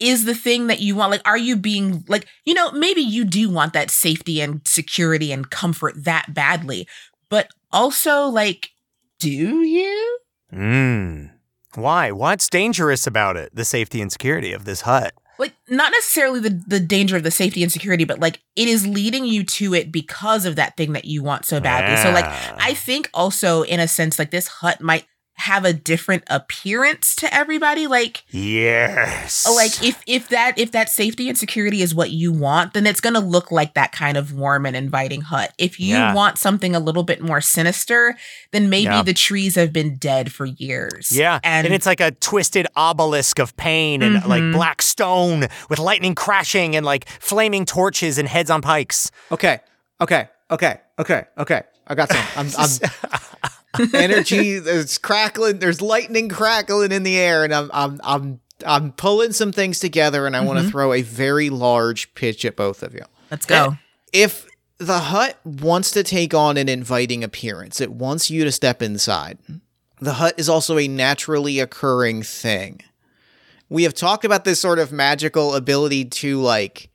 is the thing that you want like are you being like you know maybe you do want that safety and security and comfort that badly but also like do you Mmm. Why? What's dangerous about it? The safety and security of this hut. like not necessarily the the danger of the safety and security but like it is leading you to it because of that thing that you want so badly so like I ah. think also in a sense like this hut might have a different appearance to everybody like Yes. like if if that if that safety and security is what you want then it's going to look like that kind of warm and inviting hut if you Yeah. want something a little bit more sinister then maybe Yeah. the trees have been dead for years Yeah, and, and, it's like a twisted obelisk of pain and like Mhm. black stone with lightning crashing and like flaming torches and heads on pikes. Okay. Okay. Okay. Okay. Okay. I got some. I'm, I'm energy. There's crackling. There's lightning crackling in the air, and I'm I'm I'm I'm pulling some things together and I want to mm-hmm. throw a very large pitch at both of you. Let's go. If the hut wants to take on an inviting appearance, it wants you to step inside. The hut is also a naturally occurring thing. We have talked about this sort of magical ability to like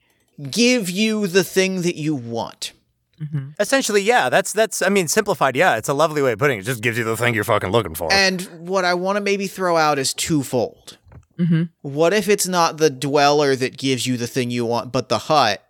give you the thing that you want. Mm-hmm. Essentially, yeah. That's that's. I mean, simplified. Yeah, it's a lovely way of putting it. It just gives you the thing you're fucking looking for. And what I want to maybe throw out is twofold. Mm-hmm. What if it's not the dweller that gives you the thing you want, but the hut?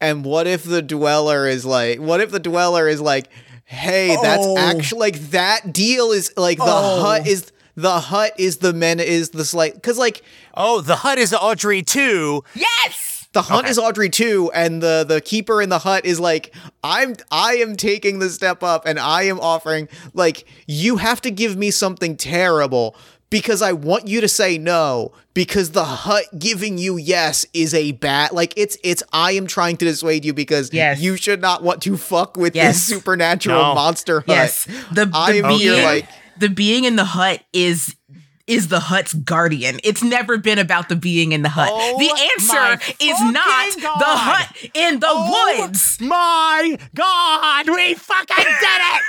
And what if the dweller is like, what if the dweller is like, hey, that's Oh. actually like that deal is like the Oh. hut is the hut is the men is the slight because like oh, the hut is Audrey 2. Yes. The hunt is Audrey 2, and the the keeper in the hut is like, I'm I am taking the step up, and I am offering like you have to give me something terrible because I want you to say no because the hut giving you yes is a bad like it's it's I am trying to dissuade you because Yes. you should not want to fuck with Yes. this supernatural No. monster hut. Yes. The, the I am being here like the being in the hut is is the hut's guardian. It's never been about the being in the hut. Oh the answer is not fucking the hut in the Oh woods. My God, we fucking did it!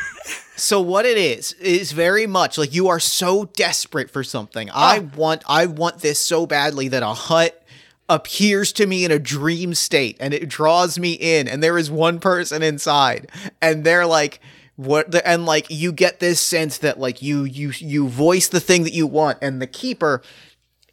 So what it is is very much like you are so desperate for something. I oh. want I want this so badly that a hut appears to me in a dream state and it draws me in and there is one person inside and they're like what the, and like you get this sense that like you you you voice the thing that you want and the keeper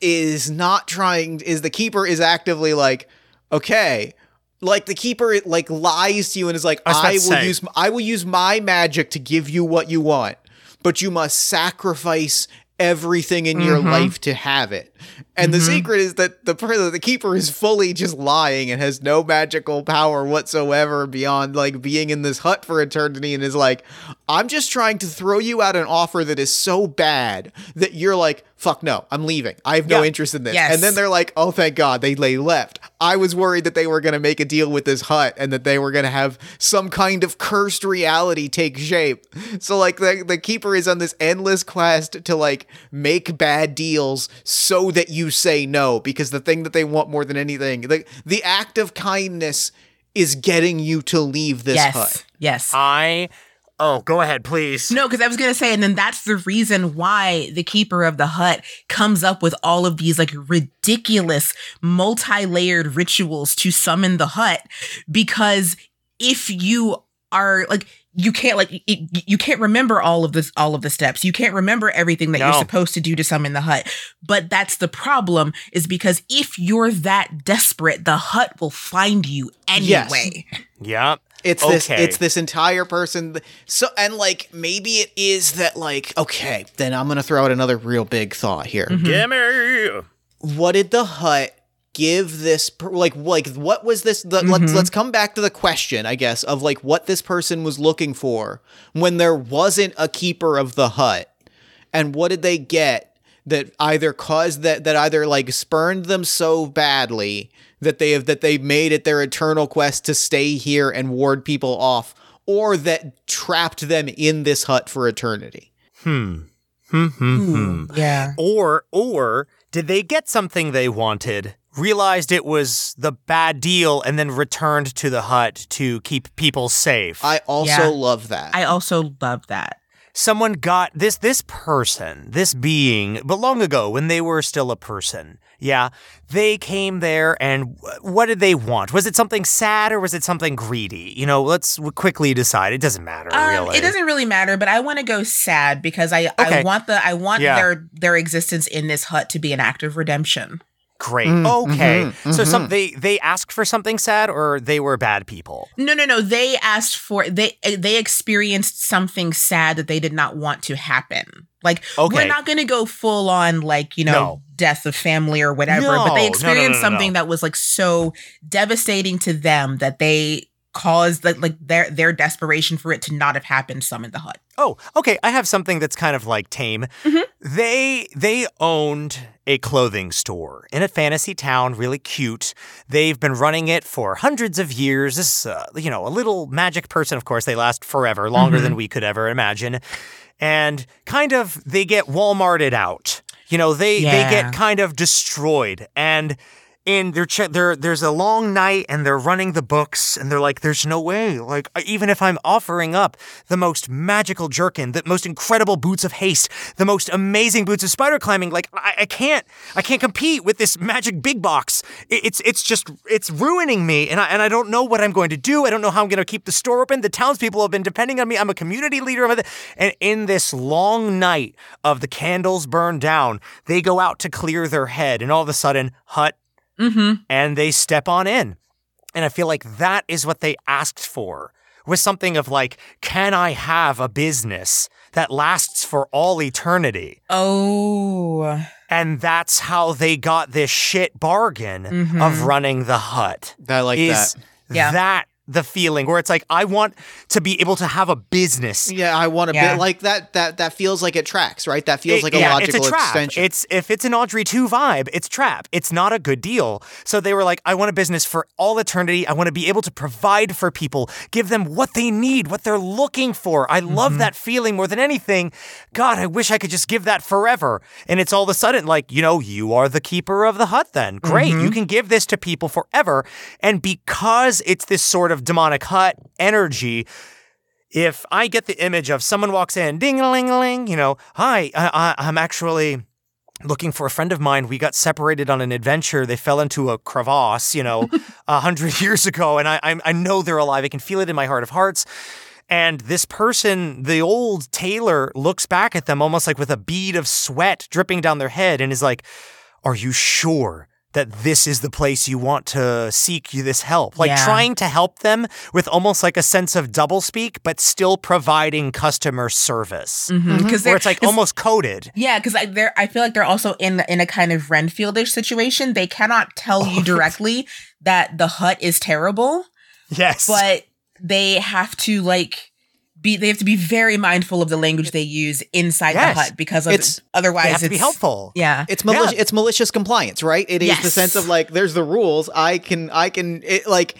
is not trying is the keeper is actively like okay like the keeper like lies to you and is like about I will say. use I will use my magic to give you what you want but you must sacrifice everything in your mm-hmm. life to have it. And the mm-hmm. secret is that the the keeper is fully just lying and has no magical power whatsoever beyond like being in this hut for eternity and is like I'm just trying to throw you out an offer that is so bad that you're like fuck no I'm leaving. I have no Yeah. interest in this. Yes. and then they're like oh thank god they they left I was worried that they were going to make a deal with this hut and that they were going to have some kind of cursed reality take shape so like the the keeper is on this endless quest to like make bad deals so that you say no because the thing that they want more than anything the the act of kindness is getting you to leave this yes. hut Yes. I. Oh, go ahead, please. No, because I was gonna say, and then that's the reason why the keeper of the hut comes up with all of these like ridiculous, multi-layered rituals to summon the hut. Because if you are like you can't like it, you can't remember all of this all of the steps. You can't remember everything that you're supposed to do to summon the hut. But that's the problem is because if you're that desperate the hut will find you Yes. anyway. Yeah. It's this it's this entire person so and like maybe it is that like okay then I'm going to throw out another real big thought here. Mm-hmm. Gimme. what did the hut give this per- like like what was this the, let's let's come back to the question i guess of like what this person was looking for when there wasn't a keeper of the hut and what did they get that either caused that that either like spurned them so badly that they have that they made it their eternal quest to stay here and ward people off or that trapped them in this hut for eternity Hmm. Hmm. Hmm. Hmm. yeah Or, or did they get something they wanted, realized it was the bad deal, and then returned to the hut to keep people safe? i also Yeah. love that i also love that Someone got this this person, this being, but long ago when they were still a person. Yeah, they came there and what did they want? Was it something sad or was it something greedy? You know, let's quickly decide. It doesn't matter Um, really. It doesn't really matter, but I want to go sad because I I want the I want Yeah. their their existence in this hut to be an act of redemption. Great. Mm, okay. mhm, So some mhm. they they asked for something sad or they were bad people. No, no, no. They asked for they they experienced something sad that they did not want to happen. Like Okay. we're not going to go full on like you know No. death of family or whatever, but No, no, they no, experienced no, no, something no. that was like so devastating to them that they caused like like their their desperation for it to not have happened summoned the hut. Oh, okay. I have something that's kind of like tame. Mhm. They they owned a clothing store in a fantasy town, really cute. They've been running it for hundreds of years. This, uh, you know, a little magic person. Of course, they last forever, longer than we could ever imagine. And kind of, they get Walmarted out. You know, they they get kind of destroyed and ch- there there's a long night and they're running the books and they're like there's no way. Like even if I'm offering up the most magical jerkin the most incredible boots of haste the most amazing boots of spider climbing like I, I can't I can't compete with this magic big box. It- it's it's just it's ruining me and I and I don't know what I'm going to do. I don't know how I'm going to keep the store open. The townspeople have been depending on me. I'm a community leader it and in this long night of the candles burned down they go out to clear their head and all of a sudden hut Mm-hmm. and they step on in. And I feel like that is what they asked for was something of like, can I have a business that lasts for all eternity? Oh. And that's how they got this shit bargain Mhm. of running the hut. I like is that. Yeah. That the feeling where it's like, I want to be able to have a business Yeah, I want a Yeah. bit like that. That that feels like it tracks, right? That feels It- like a yeah, logical it's a trap. extension. It's if it's an Audrey 2 vibe, it's trap. It's not a good deal. So they were like, I want a business for all eternity. I want to be able to provide for people, give them what they need, what they're looking for. I Mm-hmm. love that feeling more than anything. God, I wish I could just give that forever. And it's all of a sudden like, you know, you are the keeper of the hut then. Great. Mm-hmm. You can give this to people forever. And because it's this sort of demonic hut energy, if I get the image of someone walks in, ding a ling a ling, you know, hi, I, I, I'm actually looking for a friend of mine. We got separated on an adventure. They fell into a crevasse, you know, a hundred years ago, and I, I, I know they're alive. I can feel it in my heart of hearts. And this person, the old tailor, looks back at them almost like with a bead of sweat dripping down their head and is like, Are you sure? That this is the place you want to seek you this help. Like Yeah. trying to help them with almost like a sense of doublespeak, but still providing customer service. Mm-hmm. Mm-hmm. Because Where it's like almost coded. Yeah, because I they're I feel like they're also in in a kind of Renfieldish situation. They cannot tell Oh. you directly that the hut is terrible, Yes. but they have to like be they have to be very mindful of the language they use inside Yes. the hut because of It's- otherwise they have to it's be helpful. Yeah. it's malicious. Yeah. It's malicious compliance, right? It is the sense of like, there's the rules. I can, I can, it, like,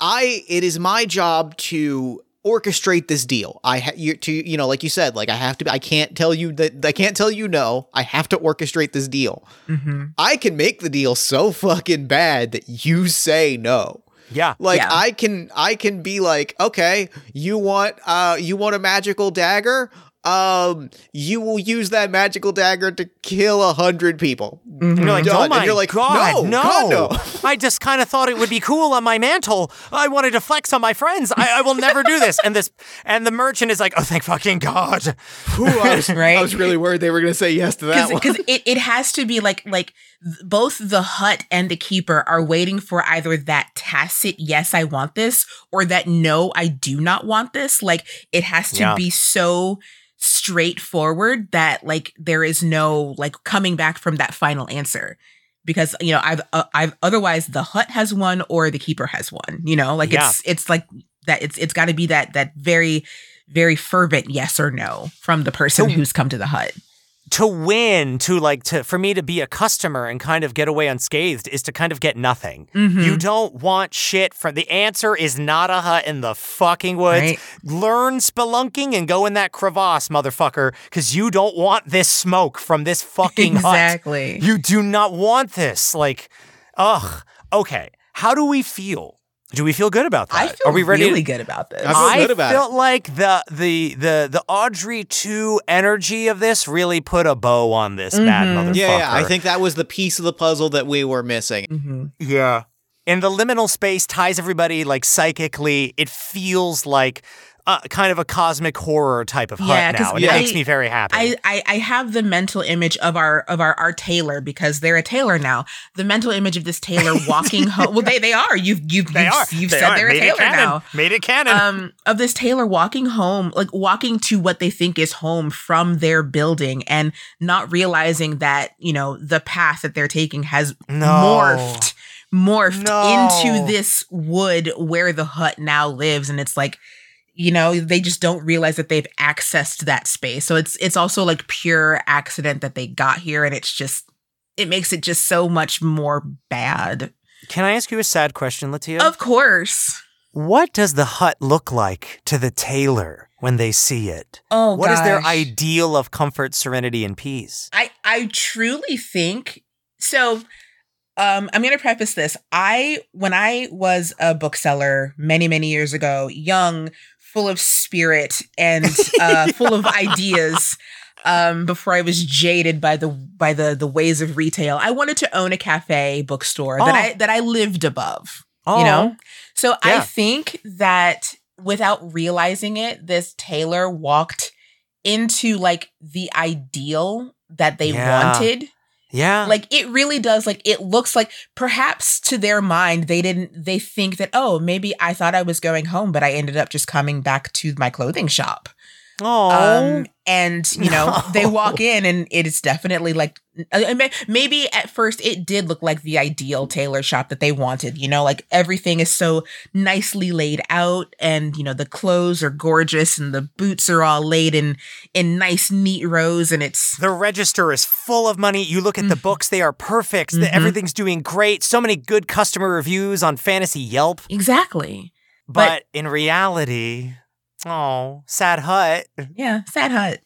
I. It is my job to orchestrate this deal. I ha- you to you know, like you said, like I have to. I can't tell you that. I can't tell you no. I have to orchestrate this deal. hmm I can make the deal so fucking bad that you say no. Yeah. Like Yeah. I can I can be like, okay, you want uh you want a magical dagger? Um you will use that magical dagger to kill a hundred people. And you're like, Done. oh And my you're like, God, no, no. God, no. I just kind of thought it would be cool on my mantle. I wanted to flex on my friends. I, I will never do this. And this, and the merchant is like, oh, thank fucking God. Ooh, I was, Right? I was really worried they were gonna say yes to that one. because it, it has to be like like th- both the hut and the keeper are waiting for either that tacit yes i want this or that no i do not want this like it has to Yeah. be so straightforward that like there is no like coming back from that final answer. Because you know i've uh, i've otherwise the hut has won or the keeper has won you know? Like Yeah. it's it's like that it's it's got to be that that very very fervent yes or no from the person So- who's come to the hut to win, to like, to, for me to be a customer and kind of get away unscathed is to kind of get nothing. Mhm. You don't want shit from the answer is not a hut in the fucking woods. Right. Learn spelunking and go in that crevasse, motherfucker, because you don't want this smoke from this fucking hut. exactly You do not want this. Like, ugh. Okay. How do we feel? Do we feel good about that? I feel Are we ready? really to- good about this. I feel good about it. felt like the the the the Audrey 2 energy of this really put a bow on this bad Mhm. motherfucker. yeah, yeah, I think that was the piece of the puzzle that we were missing. Mhm. Yeah. And the liminal space ties everybody like psychically. It feels like uh, kind of a cosmic horror type of Yeah, hut now. And I- it makes me very happy. I, I I have the mental image of our of our our tailor because they're a tailor now. The mental image of this tailor walking home. Well, they they are. You've you've they you've, are. you've They said are. they're a Made it tailor canon. now. Made it canon. Um, of this tailor walking home, like walking to what they think is home from their building, and not realizing that you know the path that they're taking has No. morphed morphed No. into this wood where the hut now lives and it's like you know they just don't realize that they've accessed that space so it's it's also like pure accident that they got here and it's just it makes it just so much more bad Can I ask you a sad question, LaTia? of course what does the hut look like to the tailor when they see it? oh What is their ideal of comfort, serenity, and peace? I, I truly think so. Um, I'm going to preface this. I, when I was a bookseller many, many years ago, young, full of spirit, and uh, full of ideas, um, before I was jaded by the by the the ways of retail, I wanted to own a cafe bookstore that Oh. I that I lived above. Oh, You know, so I think that without realizing it, this tailor walked into like the ideal that they Yeah. wanted. Yeah. Like it really does. Like it looks like perhaps to their mind, they didn't, they think that, oh, maybe I thought I was going home, but I ended up just coming back to my clothing shop. Oh, Um, and you know, No. they walk in and it is definitely like uh, maybe at first it did look like the ideal tailor shop that they wanted. You know, like everything is so nicely laid out, and you know the clothes are gorgeous, and the boots are all laid in in nice neat rows, and it's the register is full of money. You look at the Mhm. books; they are perfect. The- Mhm. Everything's doing great. So many good customer reviews on Fantasy Yelp. exactly But, But- in reality, oh, sad hut, yeah, sad hut.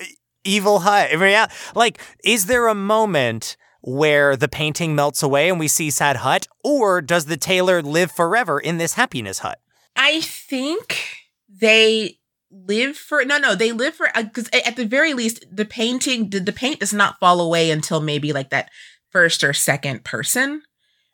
evil hut. Real, like, is there a moment where the painting melts away and we see sad hut, or does the tailor live forever in this happiness hut? I think they live for no no they live for uh, because at the very least the painting the, the paint does not fall away until maybe like that first or second person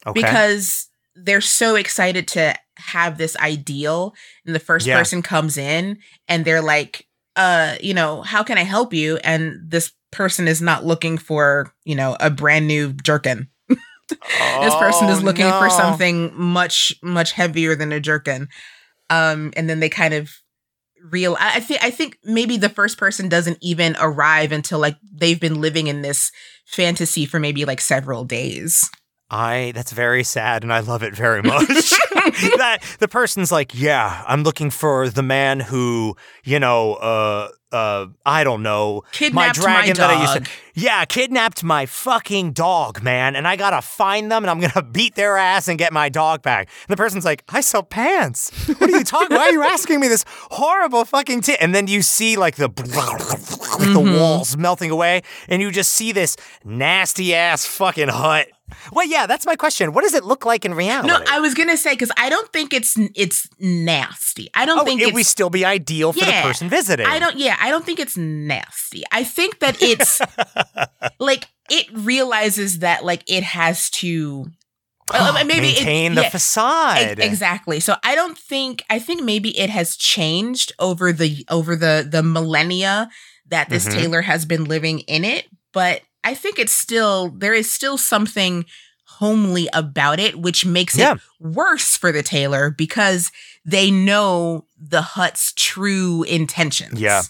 Okay. because they're so excited to have this ideal and the first Yeah. person comes in and they're like uh you know how can i help you? And this person is not looking for you know a brand new jerkin. This person is Oh, looking for something much much heavier than a jerkin. Um and then they kind of real I, I think i think maybe the first person doesn't even arrive until like they've been living in this fantasy for maybe like several days I that's very sad and I love it very much. that the person's like, "Yeah, I'm looking for the man who, you know, uh uh I don't know, kidnapped my, dragon that I used to dog. Yeah, kidnapped my fucking dog, man, and I got to find them and I'm going to beat their ass and get my dog back." And the person's like, "I sell pants. What are you talking? Why are you asking me this horrible fucking t-? And then you see like the like the Mhm. walls melting away and you just see this nasty ass fucking hut. Well, yeah, that's my question. What does it look like in reality? no i was gonna say because i don't think it's it's nasty i don't oh, think it would still be ideal for Yeah, the person visiting. I don't. Yeah, I don't think it's nasty. I think that it's like it realizes that like it has to uh, maybe it- maintain the yeah, facade. exactly. So I don't think. I think maybe it has changed over the over the the millennia that this Mhm. tailor has been living in it, but I think it's still there is still something homely about it, which makes Yeah. it worse for the tailor because they know the hut's true intentions. Yeah.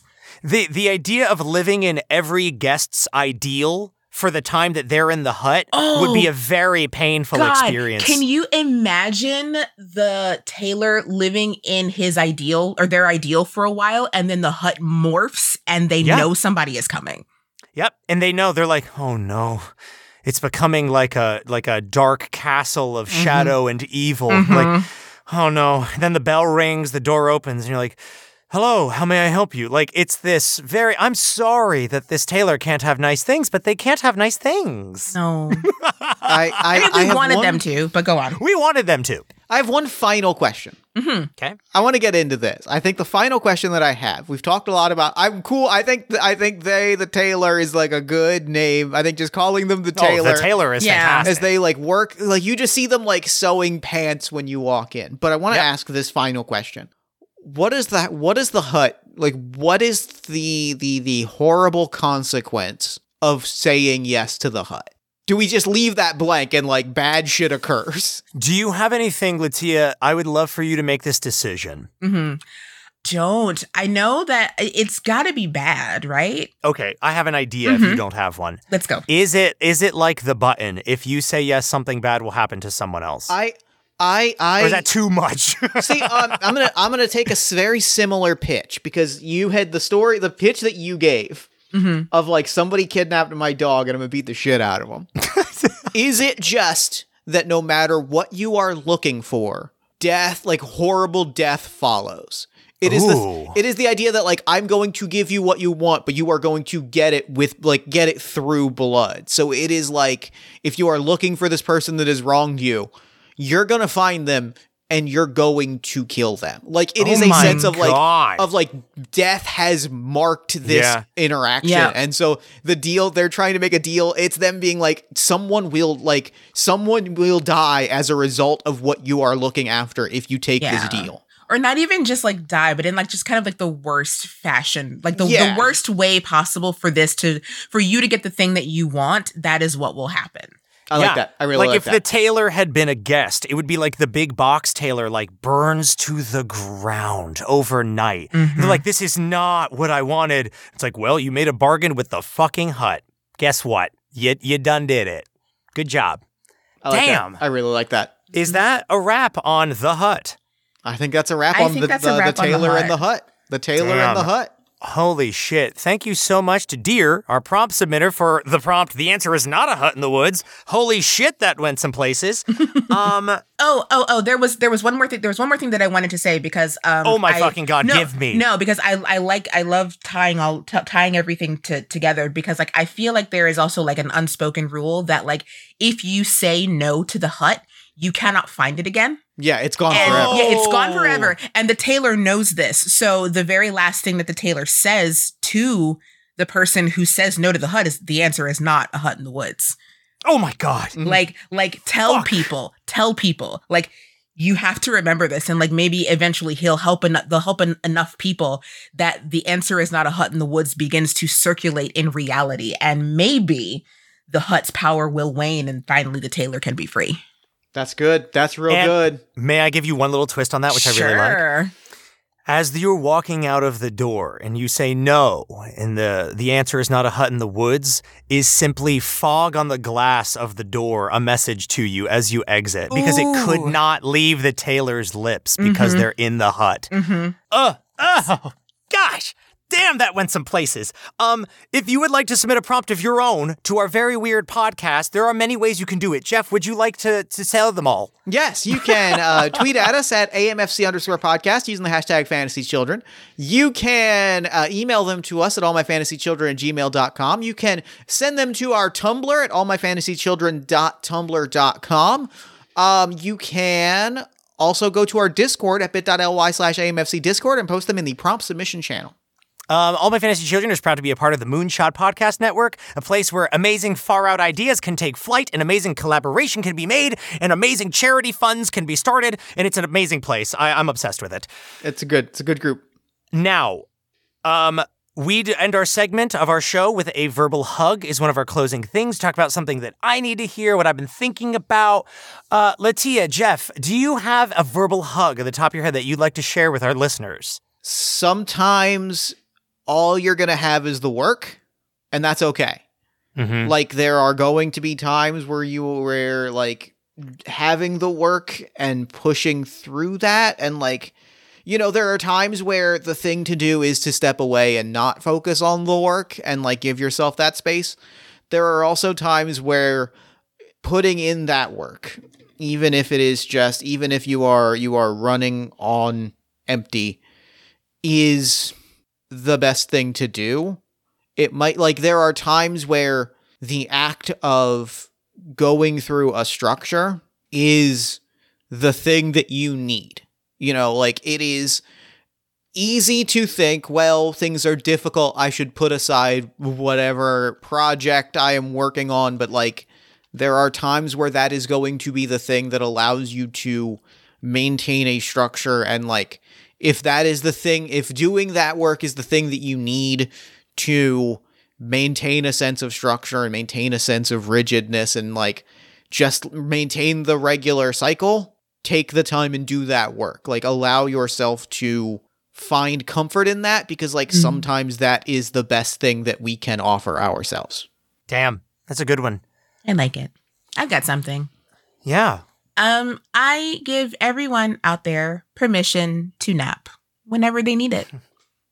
The the idea of living in every guest's ideal for the time that they're in the hut would be Oh, a very painful God, experience. Can you imagine the tailor living in his ideal or their ideal for a while and then the hut morphs and they Yeah. know somebody is coming? Yep, and they know they're like, "Oh no. It's becoming like a like a dark castle of Mhm. shadow and evil." Mhm. Like, "Oh no." then the bell rings, the door opens, and you're like, "Hello, how may I help you?" Like it's this very I'm sorry that this tailor can't have nice things, but they can't have nice things. no. I, I, I think we wanted one, them to, but go on. We wanted them to. I have one final question. hmm Okay. I want to get into this. I think the final question that I have, we've talked a lot about. I'm cool. I think th- I think they, the tailor, is like a good name. I think just calling them the tailor, Oh, the tailor is Yeah. fantastic. as they like work, like you just see them like sewing pants when you walk in. But I want to Yep. ask this final question: What is that? What is the hut like? What is the the the horrible consequence of saying yes to the hut? Do we just leave that blank and like bad shit occurs? Do you have anything, LaTia? I would love for you to make this decision. hmm Don't. I know that it's got to be bad, right? Okay, I have an idea if you Mhm. don't have one. Let's go. Is it is it like the button? If you say yes, something bad will happen to someone else. I I I or is that too much? See, um, I'm gonna I'm gonna take a very similar pitch because you had the story, the pitch that you gave hmm of like somebody kidnapped my dog and I'm gonna beat the shit out of them. Is it just that no matter what you are looking for, death, like horrible death, follows? It is Ooh. the it is the idea that like I'm going to give you what you want, but you are going to get it with like get it through blood. So it is like if you are looking for this person that has wronged you, you're gonna find them and you're going to kill them. Like it Oh is a sense of like God. of like death has marked this Yeah. interaction. Yeah. And so the deal they're trying to make a deal, it's them being like someone will like someone will die as a result of what you are looking after if you take Yeah. this deal. or not even just like die, but in like just kind of like the worst fashion, like the, Yeah. the worst way possible for this to for you to get the thing that you want. That is what will happen. I Yeah. like that. I really like, that. like if that. the tailor had been a guest, it would be like the big box tailor like burns to the ground overnight. Mm-hmm. They're like, this is not what I wanted. It's like, well, you made a bargain with the fucking hut. Guess what? You you done did it. Good job. I like that. Damn. I really like that. Is that a wrap on the hut? I think that's a wrap I on the, the, the on the tailor hut. and the hut. The tailor and the hut. Holy shit. Thank you so much to Deer, our prompt submitter, for the prompt. The answer is not a hut in the woods. Holy shit, that went some places. um, Oh, oh, oh! There was there was one more thing. There was one more thing that I wanted to say because um. Oh my I- fucking God, no, give me. no because I I like I love tying all t- tying everything to together because like I feel like there is also like an unspoken rule that like if you say no to the hut, you cannot find it again. Yeah, it's gone And forever. yeah, it's gone Oh. forever. And the tailor knows this. So the very last thing that the tailor says to the person who says no to the hut is the answer is not a hut in the woods. oh my God. Mhm. Like, like tell Fuck. people, tell people, like you have to remember this, and like maybe eventually he'll help en- they'll help en- enough people that the answer is not a hut in the woods begins to circulate in reality, and maybe the hut's power will wane, and finally the tailor can be free. That's good. That's real And- good. May I give you one little twist on that, which I really like? Sure. As you're walking out of the door and you say no, and the, the answer is not a hut in the woods, is simply fog on the glass of the door a message to you as you exit because it could not leave the tailor's lips because Mhm. they're in the hut. Mm-hmm. Uh, oh, gosh. Damn, that went some places. Um, if you would like to submit a prompt of your own to our very weird podcast, there are many ways you can do it. Jeff, would you like to to tell them all? Yes, you can uh, tweet at us at AMFC underscore podcast using the hashtag fantasy children. You can uh, email them to us at allmyfantasychildren at gmail.com. You can send them to our Tumblr at allmyfantasychildren.tumblr.com. Um, you can also go to our Discord at bit.ly slash AMFC Discord and post them in the prompt submission channel. Um, All My Fantasy Children is proud to be a part of the Moonshot Podcast Network, a place where amazing far out ideas can take flight, and amazing collaboration can be made, and amazing charity funds can be started, and it's an amazing place. I, I'm obsessed with it. It's a good, it's a good group. Now, um, we'd end our segment of our show with a verbal hug is one of our closing things. Talk about something that I need to hear, what I've been thinking about. Uh, LaTia, Jeff, do you have a verbal hug at the top of your head that you'd like to share with our listeners? Sometimes all you're going to have is the work, and that's okay. Mm-hmm. like there are going to be times where you where like having the work and pushing through that and like you know there are times where the thing to do is to step away and not focus on the work and like give yourself that space there are also times where putting in that work even if it is just even if you are you are running on empty is the best thing to do it might like there are times where the act of going through a structure is the thing that you need. You know, like it is easy to think, well, things are difficult. I should put aside whatever project I am working on. But like, there are times where that is going to be the thing that allows you to maintain a structure. And like, if that is the thing, if doing that work is the thing that you need to maintain a sense of structure and maintain a sense of rigidness and like just maintain the regular cycle, take the time and do that work. Like allow yourself to find comfort in that because like Mhm. sometimes that is the best thing that we can offer ourselves. Damn, that's a good one. I like it. I've got something. Yeah. Um, I give everyone out there permission to nap whenever they need it.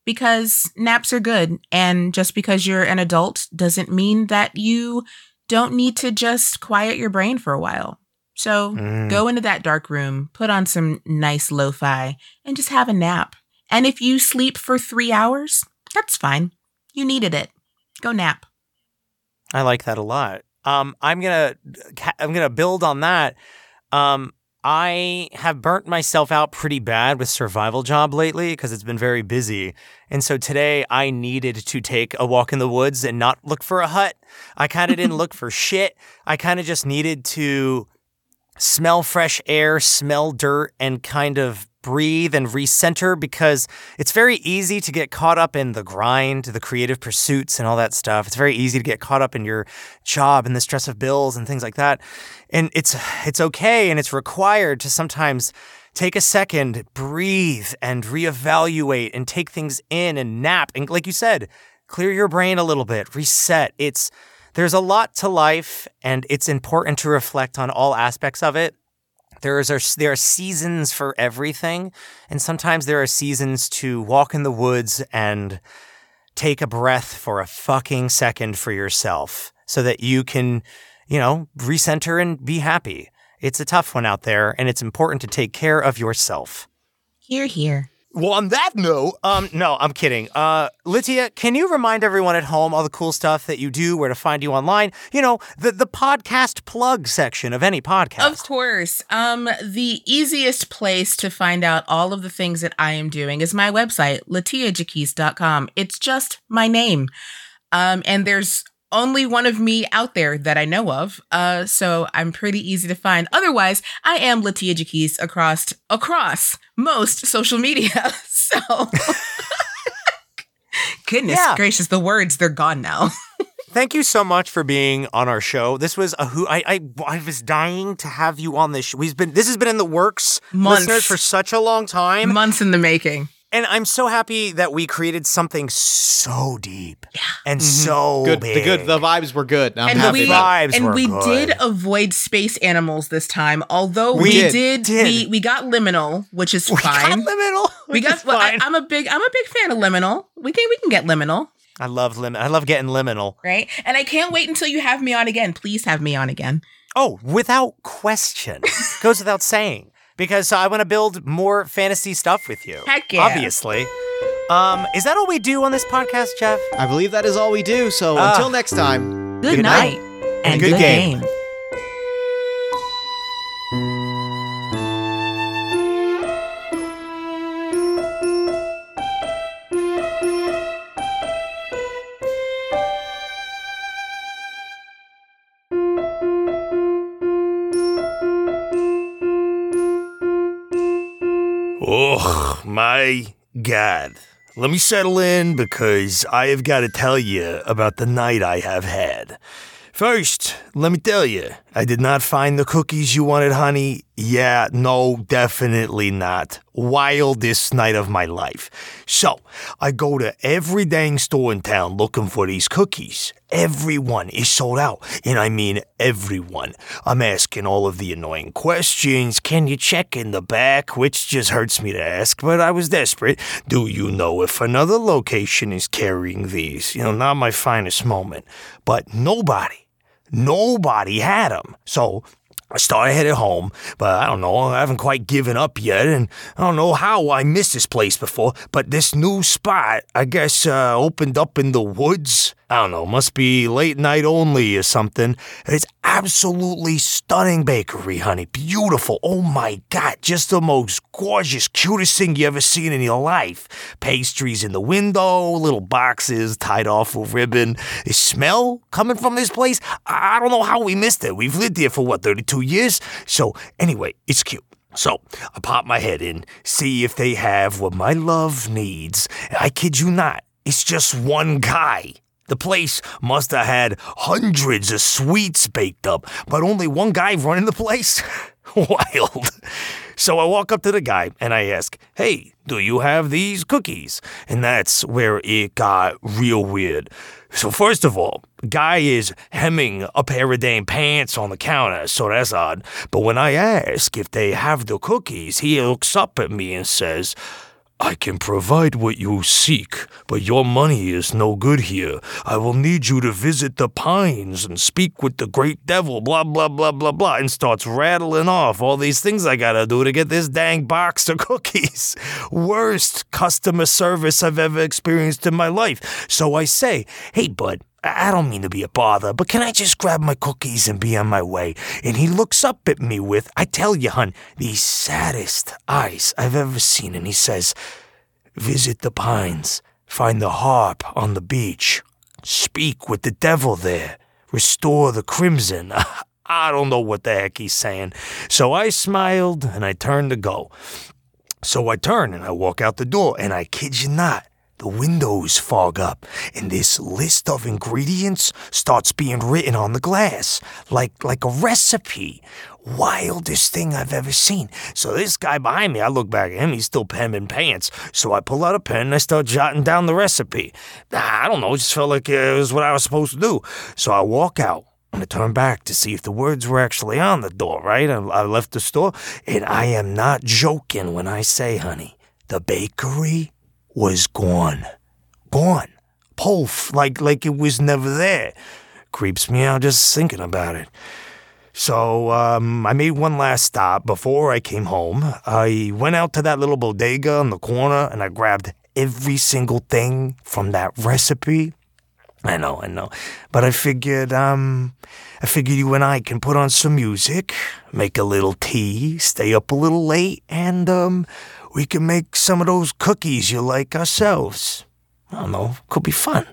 Because naps are good. And just because you're an adult doesn't mean that you don't need to just quiet your brain for a while. So Mm. go into that dark room, put on some nice lo fi, and just have a nap. And if you sleep for three hours, that's fine. You needed it. Go nap. I like that a lot. Um, I'm gonna I'm gonna build on that. Um, I have burnt myself out pretty bad with survival job lately because it's been very busy. And so today I needed to take a walk in the woods and not look for a hut. I kind of didn't look for shit. I kind of just needed to smell fresh air, smell dirt, and kind of breathe and recenter because it's very easy to get caught up in the grind, the creative pursuits, and all that stuff. It's very easy to get caught up in your job and the stress of bills and things like that. And it's it's okay and it's required to sometimes take a second, breathe, and reevaluate and take things in and nap. And like you said, clear your brain a little bit, reset. It's there's a lot to life, and it's important to reflect on all aspects of it. There's there are seasons for everything, and sometimes there are seasons to walk in the woods and take a breath for a fucking second for yourself so that you can, you know, recenter and be happy. It's a tough one out there, and it's important to take care of yourself. Here, here. Well, on that note, um, no, I'm kidding. Uh, LaTia, can you remind everyone at home all the cool stuff that you do, where to find you online? You know, the the podcast plug section of any podcast. Of course. Um, the easiest place to find out all of the things that I am doing is my website, latiajacquise.com. It's just my name. Um, and there's only one of me out there that I know of. Uh, so I'm pretty easy to find. Otherwise, I am LaTia Jacquise across across most social media. So goodness Yeah. gracious, the words they're gone now. Thank you so much for being on our show. This was a who I I, I was dying to have you on this show. We've been this has been in the works, Months. for such a long time. Months in the making. And I'm so happy that we created something so deep and mm-hmm. so Good. big. The good. The vibes were good. I'm and happy. we vibes were good. and were we good. did avoid space animals this time. Although We we, did. did, Did. we we got liminal, which is we got fine. liminal. we got. is Well, I, fine. I'm a big. I'm a big fan of liminal. We can we can get liminal, I love lim. I love getting liminal. right? And I can't wait until you have me on again. Please have me on again. Oh, without question, goes without saying. Because I want to build more fantasy stuff with you. Heck yeah. Obviously. Um, is that all we do on this podcast, Jeff? I believe that is all we do. So Ah. until next time. Good, Good night, and good good, game. game. My God. Let me settle in because I have got to tell you about the night I have had. First, let me tell you, I did not find the cookies you wanted, honey. Yeah, no, definitely not. Wildest night of my life. So, I go to every dang store in town looking for these cookies. Everyone is sold out, and I mean everyone. I'm asking all of the annoying questions. Can you check in the back? Which just hurts me to ask, but I was desperate. Do you know if another location is carrying these? You know, not my finest moment. But nobody, nobody had them. So I started headed home, but I don't know, I haven't quite given up yet, and I don't know how I missed this place before, but this new spot, I guess, uh, opened up in the woods. I don't know, must be late night only or something. It's absolutely stunning bakery, honey. Beautiful. Oh my god, just the most gorgeous, cutest thing you ever seen in your life. Pastries in the window, little boxes tied off with ribbon. The smell coming from this place, I don't know how we missed it. We've lived here for what, 32 years? So, anyway, it's cute. So, I pop my head in, see if they have what my love needs. I kid you not, it's just one guy. The place must have had hundreds of sweets baked up, but only one guy running the place? Wild. So I walk up to the guy and I ask, Hey, do you have these cookies? And that's where it got real weird. So, first of all, guy is hemming a pair of damn pants on the counter, so that's odd. But when I ask if they have the cookies, he looks up at me and says, I can provide what you seek, but your money is no good here. I will need you to visit the pines and speak with the great devil, blah, blah, blah, blah, blah, and starts rattling off all these things I gotta do to get this dang box of cookies. Worst customer service I've ever experienced in my life. So I say, hey, bud, I don't mean to be a bother, but can I just grab my cookies and be on my way? And he looks up at me with, I tell you, hun, the saddest eyes I've ever seen. And he says, Visit the pines, find the harp on the beach, speak with the devil there, restore the crimson. I don't know what the heck he's saying. So I smiled and I turned to go. So I turn and I walk out the door, and I kid you not, the windows fog up, and this list of ingredients starts being written on the glass, like like a recipe. Wildest thing I've ever seen. So this guy behind me, I look back at him, he's still pemming pants. So I pull out a pen and I start jotting down the recipe. I don't know, it just felt like it was what I was supposed to do. So I walk out. And I turn back to see if the words were actually on the door, right? I left the store, and I am not joking when I say, honey, the bakery was gone. Gone. Poof, like like it was never there. Creeps me out just thinking about it. So um, I made one last stop before I came home. I went out to that little bodega in the corner and I grabbed every single thing from that recipe. I know, I know. But I figured, um, I figured you and I can put on some music, make a little tea, stay up a little late, and, um, we can make some of those cookies you like ourselves. I don't know, could be fun.